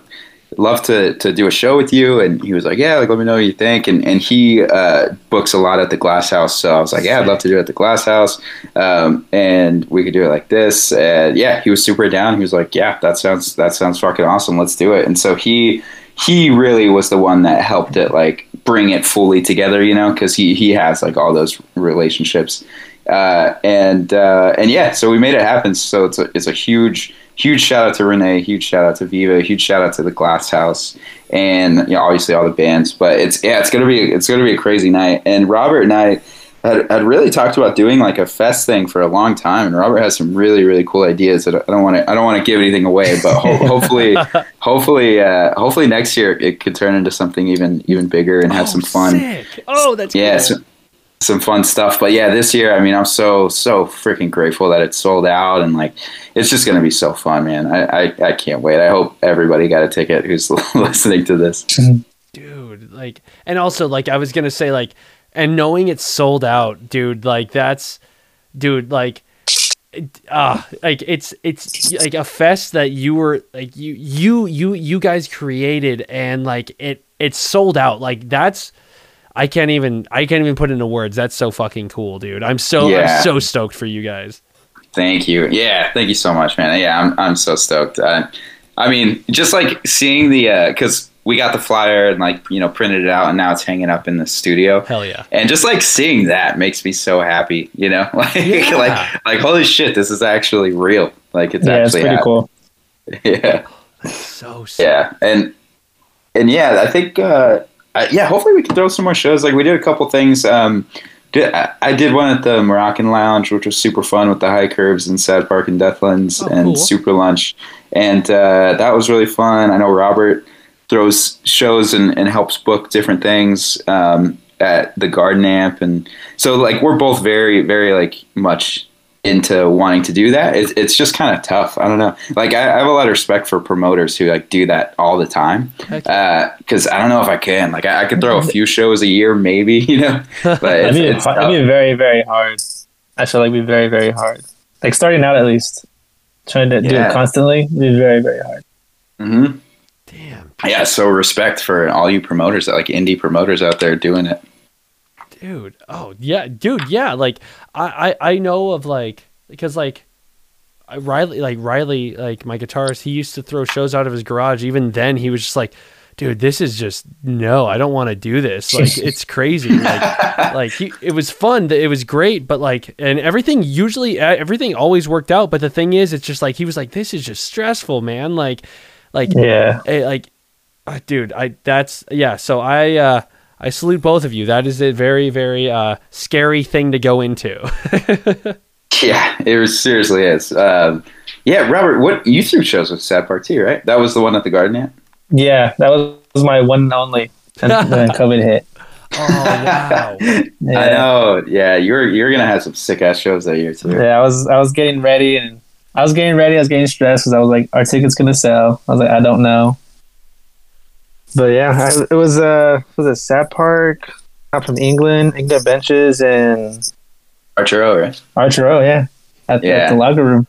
Speaker 3: love to to do a show with you. And he was like yeah like let me know what you think. And and he uh books a lot at the glass house. So i was like yeah i'd love to do it at the glass house. Um and we could do it like this. And yeah he was super down. He was like yeah that sounds that sounds fucking awesome. Let's do it. And so he he really was the one that helped it like bring it fully together you know because he he has like all those relationships uh, and uh, and yeah, so we made it happen. So it's a it's a huge huge shout out to Renee, huge shout out to Viva, huge shout out to the Glass House, and you know, obviously all the bands. But it's yeah, it's gonna be it's gonna be a crazy night. And Robert and I had, had really talked about doing like a fest thing for a long time. And Robert has some really really cool ideas that I don't want to I don't want to give anything away, but ho- hopefully hopefully uh, hopefully next year it could turn into something even even bigger and have
Speaker 1: Oh,
Speaker 3: some fun
Speaker 1: Sick. Oh, that's
Speaker 3: yeah,
Speaker 1: cool.
Speaker 3: so, some fun stuff. But yeah, this year, I mean, I'm so so freaking grateful that it's sold out, and like, it's just gonna be so fun, man. I I, I can't wait. I hope everybody got a ticket who's listening to this.
Speaker 1: dude like and also like i was gonna say like and knowing it's sold out dude like that's dude like uh like it's it's like a fest that you were like you you you you guys created and like it it's sold out like that's i can't even i can't even put into words that's so fucking cool dude i'm so
Speaker 3: Yeah.
Speaker 1: i'm so stoked for you guys
Speaker 3: Thank you. Yeah, thank you so much, man. Yeah, I'm I'm so stoked. Uh, I mean, just like seeing the because we got the flyer and like you know printed it out, and now it's hanging up in the studio.
Speaker 1: hell yeah
Speaker 3: and just like seeing that makes me so happy you know like
Speaker 1: Yeah.
Speaker 3: like like holy shit this is actually real like it's
Speaker 4: yeah, it's
Speaker 3: actually
Speaker 4: pretty
Speaker 3: happening.
Speaker 4: cool.
Speaker 3: yeah
Speaker 1: so sick.
Speaker 3: yeah and and yeah i think uh I, yeah hopefully we can throw some more shows like we did a couple things um did, I, I did one at the moroccan lounge which was super fun with the high curbs and sad park and deathlands
Speaker 1: Oh,
Speaker 3: and
Speaker 1: cool.
Speaker 3: super lunch and uh that was really fun i know robert throws shows and, and helps book different things um, at the Garden Amp, and so like we're both very very like much into wanting to do that. It's, it's just kind of tough. I don't know. Like I, I have a lot of respect for promoters who like do that all the time
Speaker 1: Heck
Speaker 3: because I don't know if I can. Like I, I could throw a few shows a year, maybe you know, but
Speaker 4: It'd
Speaker 3: it's,
Speaker 4: be,
Speaker 3: it's
Speaker 4: fu- it'd
Speaker 3: tough.
Speaker 4: be very, very hard. I feel like it'd be very, very hard. Like starting out, at least, trying to do it constantly, it'd be very, very hard.
Speaker 3: Mhm.
Speaker 1: damn
Speaker 3: Yeah, so respect for all you promoters, like indie promoters out there doing it.
Speaker 1: dude oh yeah dude yeah like i i, I know of like because like I- riley like riley like my guitarist he used to throw shows out of his garage even then he was just like dude this is just no i don't want to do this like it's crazy like like he, it was fun it was great but like and everything usually uh, everything always worked out but the thing is it's just like he was like this is just stressful man like like
Speaker 4: Yeah.
Speaker 1: eh, like dude i that's yeah so i uh i salute both of you that is a very very uh scary thing to go into
Speaker 3: Yeah, it was seriously is. Um, yeah, Robert, what you threw shows with Sad Park too, right? That was the one at the Garden Amp.
Speaker 4: Yeah, that was, was my one and only. And then COVID hit.
Speaker 1: oh wow
Speaker 4: Yeah.
Speaker 3: I know. Yeah, you're you're gonna have some sick ass shows that year too.
Speaker 4: Yeah, I was I was getting ready and I was getting ready. I was getting stressed because I was like, our ticket's gonna sell. I was like, I don't know. But yeah, I, it was uh was it Sad Park out from England, England benches and
Speaker 3: Arturo, right?
Speaker 4: Archero, yeah, at,
Speaker 3: Yeah.
Speaker 4: at the locker room.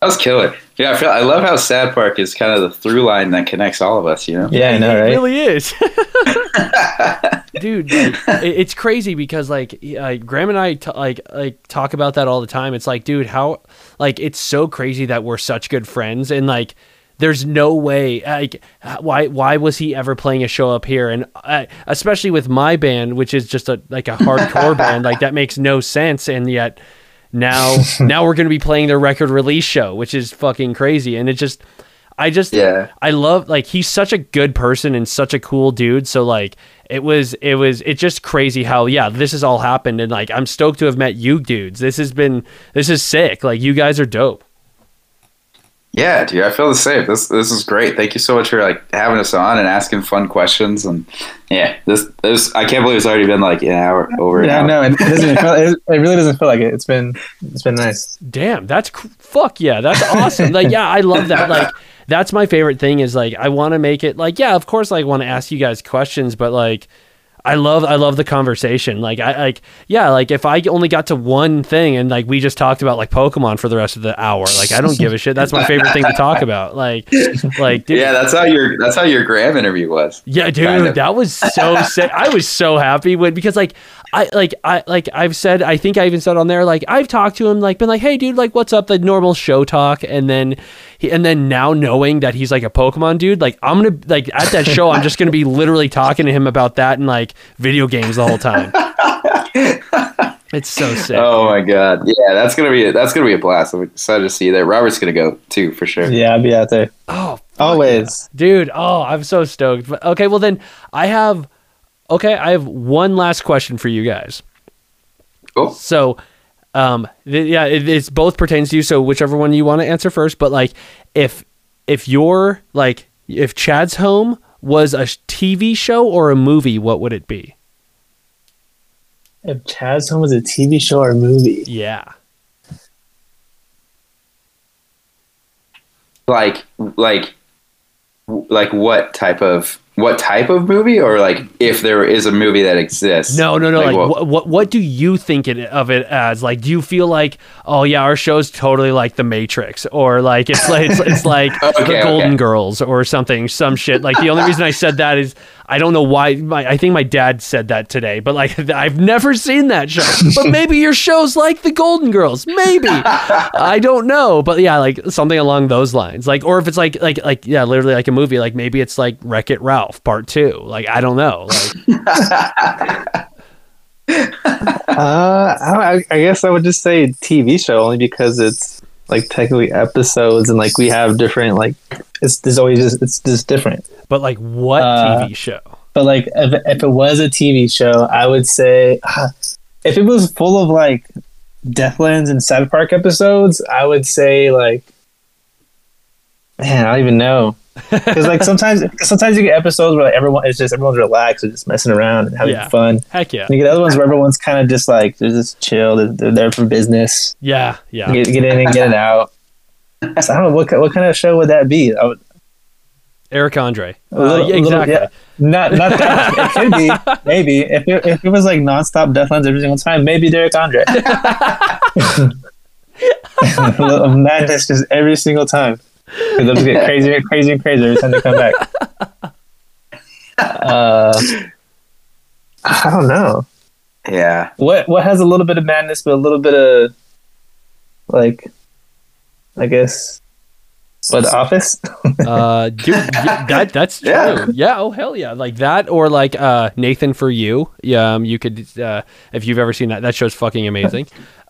Speaker 3: That was killer. Yeah, I feel I love how Sad Park is kind of the through line that connects all of us. You know.
Speaker 4: Yeah, I know,
Speaker 1: it really is dude like, it's crazy because like uh, graham and i t- like like talk about that all the time it's like dude how like it's so crazy that we're such good friends and like there's no way like why why was he ever playing a show up here and uh, especially with my band which is just a like a hardcore band like that makes no sense and yet now now we're going to be playing their record release show which is fucking crazy and it just I just
Speaker 3: Yeah.
Speaker 1: I love like he's such a good person and such a cool dude. So like it was it was it's just crazy how yeah this has all happened and like I'm stoked to have met you dudes. This has been this is sick. Like you guys are dope.
Speaker 3: Yeah, dude, I feel the same. This this is great. Thank you so much for like having us on and asking fun questions. And yeah, this this I can't believe it's already been like an hour over. an
Speaker 4: Yeah,
Speaker 3: hour.
Speaker 4: no, it, it doesn't. Feel, it, it really doesn't feel like it. It's been it's been nice.
Speaker 1: Damn, that's fuck yeah, that's awesome. like yeah, I love that. Like that's my favorite thing is like I want to make it like yeah, of course like want to ask you guys questions, but like I love I love the conversation. Like I like yeah, like if I only got to one thing and like we just talked about like Pokemon for the rest of the hour, like I don't give a shit. That's my favorite thing to talk about. Like like dude,
Speaker 3: Yeah, that's how your that's how your Graham interview was.
Speaker 1: yeah, dude,
Speaker 3: Kind of.
Speaker 1: that was so sick. I was so happy when because like I like I like I've said I think I even said on there like I've talked to him like been like hey dude like what's up the normal show talk and then he, and then now knowing that he's like a Pokemon dude like I'm gonna like at that show I'm just gonna be literally talking to him about that and like video games the whole time. it's so sick.
Speaker 3: Oh my god, yeah, that's gonna be that's gonna be a blast. I'm excited to see you there. Robert's gonna go too for sure.
Speaker 4: Yeah, I'll be out there
Speaker 1: Oh
Speaker 4: always.
Speaker 1: dude oh i'm so stoked But- okay well then i have okay i have one last question for you guys.
Speaker 3: Cool.
Speaker 1: so um th- yeah it, it's both pertains to you so whichever one you want to answer first but like if if you're like if chad's home was a tv show or a movie what would it be?
Speaker 4: If Chad's Home was a TV show or a movie,
Speaker 1: yeah.
Speaker 3: Like like like what type of what type of movie or like if there is a movie that exists?
Speaker 1: No, no, no. Like,
Speaker 3: what-
Speaker 1: what, what, what do you think it, of it as? Like, do you feel like, oh yeah, our show's totally like The Matrix, or like it's like it's, it's like
Speaker 3: Okay,
Speaker 1: the Golden
Speaker 3: okay.
Speaker 1: Girls or something, some shit. Like the only reason I said that is I don't know why. My, I think my dad said that today, but like I've never seen that show. But maybe your show's like the Golden Girls, maybe. I don't know, but yeah, like something along those lines. Like, or if it's like like like yeah, literally like a movie. Like maybe it's like Wreck It Ralph Part Two. Like I don't know. Like.
Speaker 4: uh, I, I guess I would just say TV show only because it's like technically episodes and like we have different like it's there's always just it's just different.
Speaker 1: But like what
Speaker 4: Uh,
Speaker 1: TV show?
Speaker 4: But like if, if it was a TV show, I would say ah, if it was full of like Deathlands and Sad Park episodes, I would say like man, I don't even know. Because like sometimes sometimes you get episodes where like everyone it's just everyone's relaxed and just messing around and having
Speaker 1: Yeah.
Speaker 4: fun.
Speaker 1: Heck yeah.
Speaker 4: And you get other ones where everyone's kind of just like they're just chill. They're, they're there for business.
Speaker 1: Yeah, yeah.
Speaker 4: Get, get in and get it out. So I don't know what what kind of show would that be. I would,
Speaker 1: Eric Andre.
Speaker 4: Little-
Speaker 1: Uh, yeah,
Speaker 4: a little-
Speaker 1: exactly.
Speaker 4: yeah. Not not that. it could be maybe if it, if it was like nonstop Deathlands every single time, maybe Eric Andre. Madness just every single time. 'Cause They'll just get crazier and crazier and crazier every time they come back. Uh, I don't know.
Speaker 3: Yeah.
Speaker 4: What what has a little bit of madness, but a little bit of like, I guess, what The Office?
Speaker 1: Uh, dude, yeah, that that's true.
Speaker 3: Yeah.
Speaker 1: Yeah. Oh hell yeah, like that or like uh Nathan for you. Yeah, um, you could uh if you've ever seen that. That show's fucking amazing.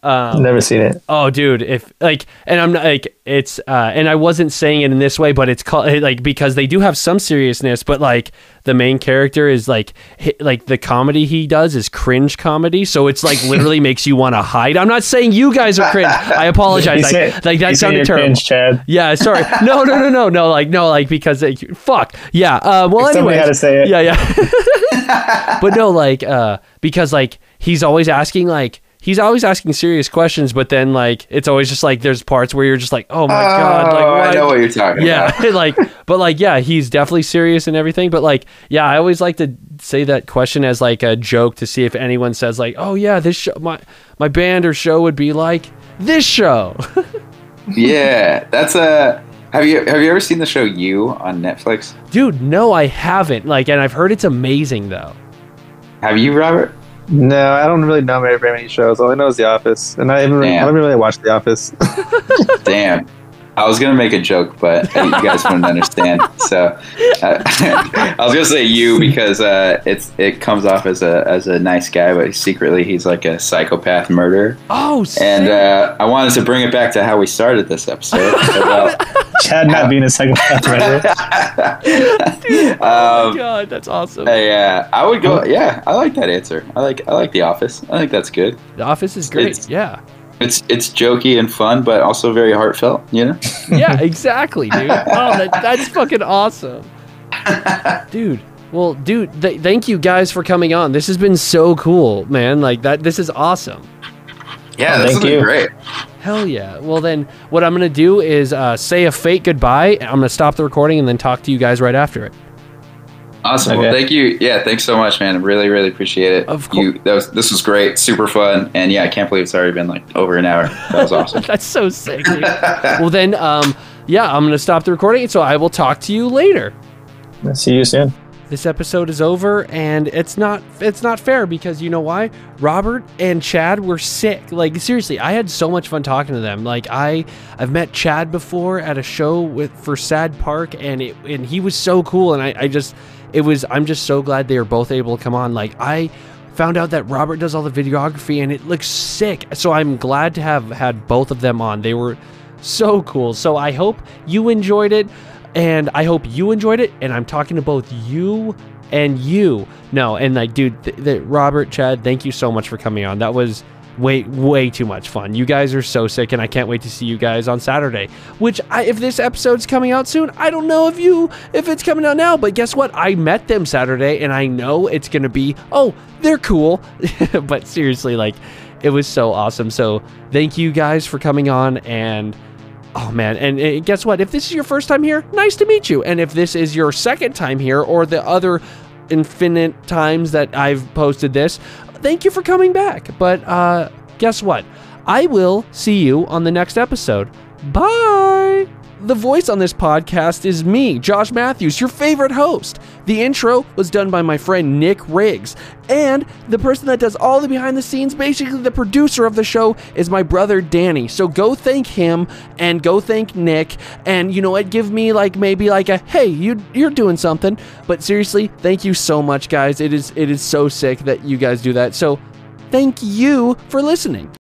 Speaker 1: Um,
Speaker 4: Never seen it.
Speaker 1: Oh, dude, if like, and I'm not like it's, uh, and I wasn't saying it in this way, but it's called like because they do have some seriousness, but like the main character is like, hi- like the comedy he does is cringe comedy, so it's like literally makes you want to hide. I'm not saying you guys are cringe. I apologize. Like,
Speaker 4: say-
Speaker 1: like that sounded terrible.
Speaker 4: cringe, Chad.
Speaker 1: Yeah, sorry. No, no, no, no, no. Like, no, like because like, fuck. Yeah. Uh, well,
Speaker 4: Somebody
Speaker 1: anyway.
Speaker 4: had to say it.
Speaker 1: Yeah, yeah. but no, like, uh, because like he's always asking like. He's always asking serious questions, but then like it's always just like there's parts where you're just like, oh my oh, god, like
Speaker 3: Oh, I know what you're talking
Speaker 1: yeah,
Speaker 3: about.
Speaker 1: Yeah, like, but like, yeah, he's definitely serious and everything. But like, yeah, I always like to say that question as like a joke to see if anyone says like, oh yeah, this show, my my band or show would be like this show.
Speaker 3: yeah, that's a. Have you have you ever seen the show You on Netflix?
Speaker 1: Dude, no, I haven't. Like, and I've heard it's amazing though.
Speaker 3: Have you, Robert?
Speaker 4: No, I don't really know very, very many shows. All I know is The Office, and I haven't really, I
Speaker 3: Damn.
Speaker 4: haven't really watched The Office.
Speaker 3: Damn. I was gonna make a joke, but you guys wouldn't understand. So uh, I was gonna say you because uh, it's it comes off as a as a nice guy, but secretly he's like a psychopath murderer.
Speaker 1: Oh, sick.
Speaker 3: And uh, I wanted to bring it back to how we started this episode. about,
Speaker 4: Chad not being a psychopath, right?
Speaker 1: oh
Speaker 3: um,
Speaker 1: my god, that's awesome.
Speaker 3: yeah, I would go. Yeah, I like that answer. I like I like The Office. I think that's good.
Speaker 1: The Office is great.
Speaker 3: It's-
Speaker 1: yeah.
Speaker 3: It's it's jokey and fun, but also very heartfelt. You know.
Speaker 1: Yeah, exactly, dude. Oh, that, that's fucking awesome. Dude. Well, dude, th- thank you guys for coming on. This has been so cool, man. Like that this is awesome.
Speaker 3: Yeah,
Speaker 4: Oh,
Speaker 3: this
Speaker 4: thank
Speaker 3: has been
Speaker 4: you.
Speaker 3: great.
Speaker 1: Hell yeah. Well, then what I'm going to do is uh, say a fake goodbye. I'm going to stop the recording and then talk to you guys right after it.
Speaker 3: Awesome. Well, thank you. Yeah, thanks so much, man. Really, really appreciate it.
Speaker 1: Of course.
Speaker 3: You, that was, this was great. Super fun. And yeah, I can't believe it's already been like over an hour. That was awesome.
Speaker 1: That's so sick, well, then, um, yeah, I'm going to stop the recording. So I will talk to you later.
Speaker 4: I See you soon.
Speaker 1: this episode is over and it's not it's not fair because you know why robert and chad were sick like seriously i had so much fun talking to them like i i've met chad before at a show with for sad park and it and he was so cool and i i just it was i'm just so glad they were both able to come on like i found out that robert does all the videography and it looks sick so i'm glad to have had both of them on they were so cool so i hope you enjoyed it and I hope you enjoyed it. And I'm talking to both you and you. No, and like, dude, th- th- Robert, Chad, thank you so much for coming on. That was way, way too much fun. You guys are so sick, and I can't wait to see you guys on Saturday. Which, I, if this episode's coming out soon, I don't know if you if it's coming out now. But guess what? I met them Saturday, and I know it's gonna be. Oh, they're cool. but seriously, like, it was so awesome. So thank you guys for coming on and. Oh man, and uh, guess what? If this is your first time here, nice to meet you. And if this is your second time here or the other infinite times that I've posted this, thank you for coming back. But uh guess what? I will see you on the next episode. Bye. The voice on this podcast is me, Josh Matthews, your favorite host. The intro was done by my friend Nick Riggs. And the person that does all the behind the scenes, basically the producer of the show, is my brother Danny. So go thank him and go thank Nick. And you know what? Give me like maybe like a hey, you you're doing something. But seriously, thank you so much, guys. It is it is so sick that you guys do that. So thank you for listening.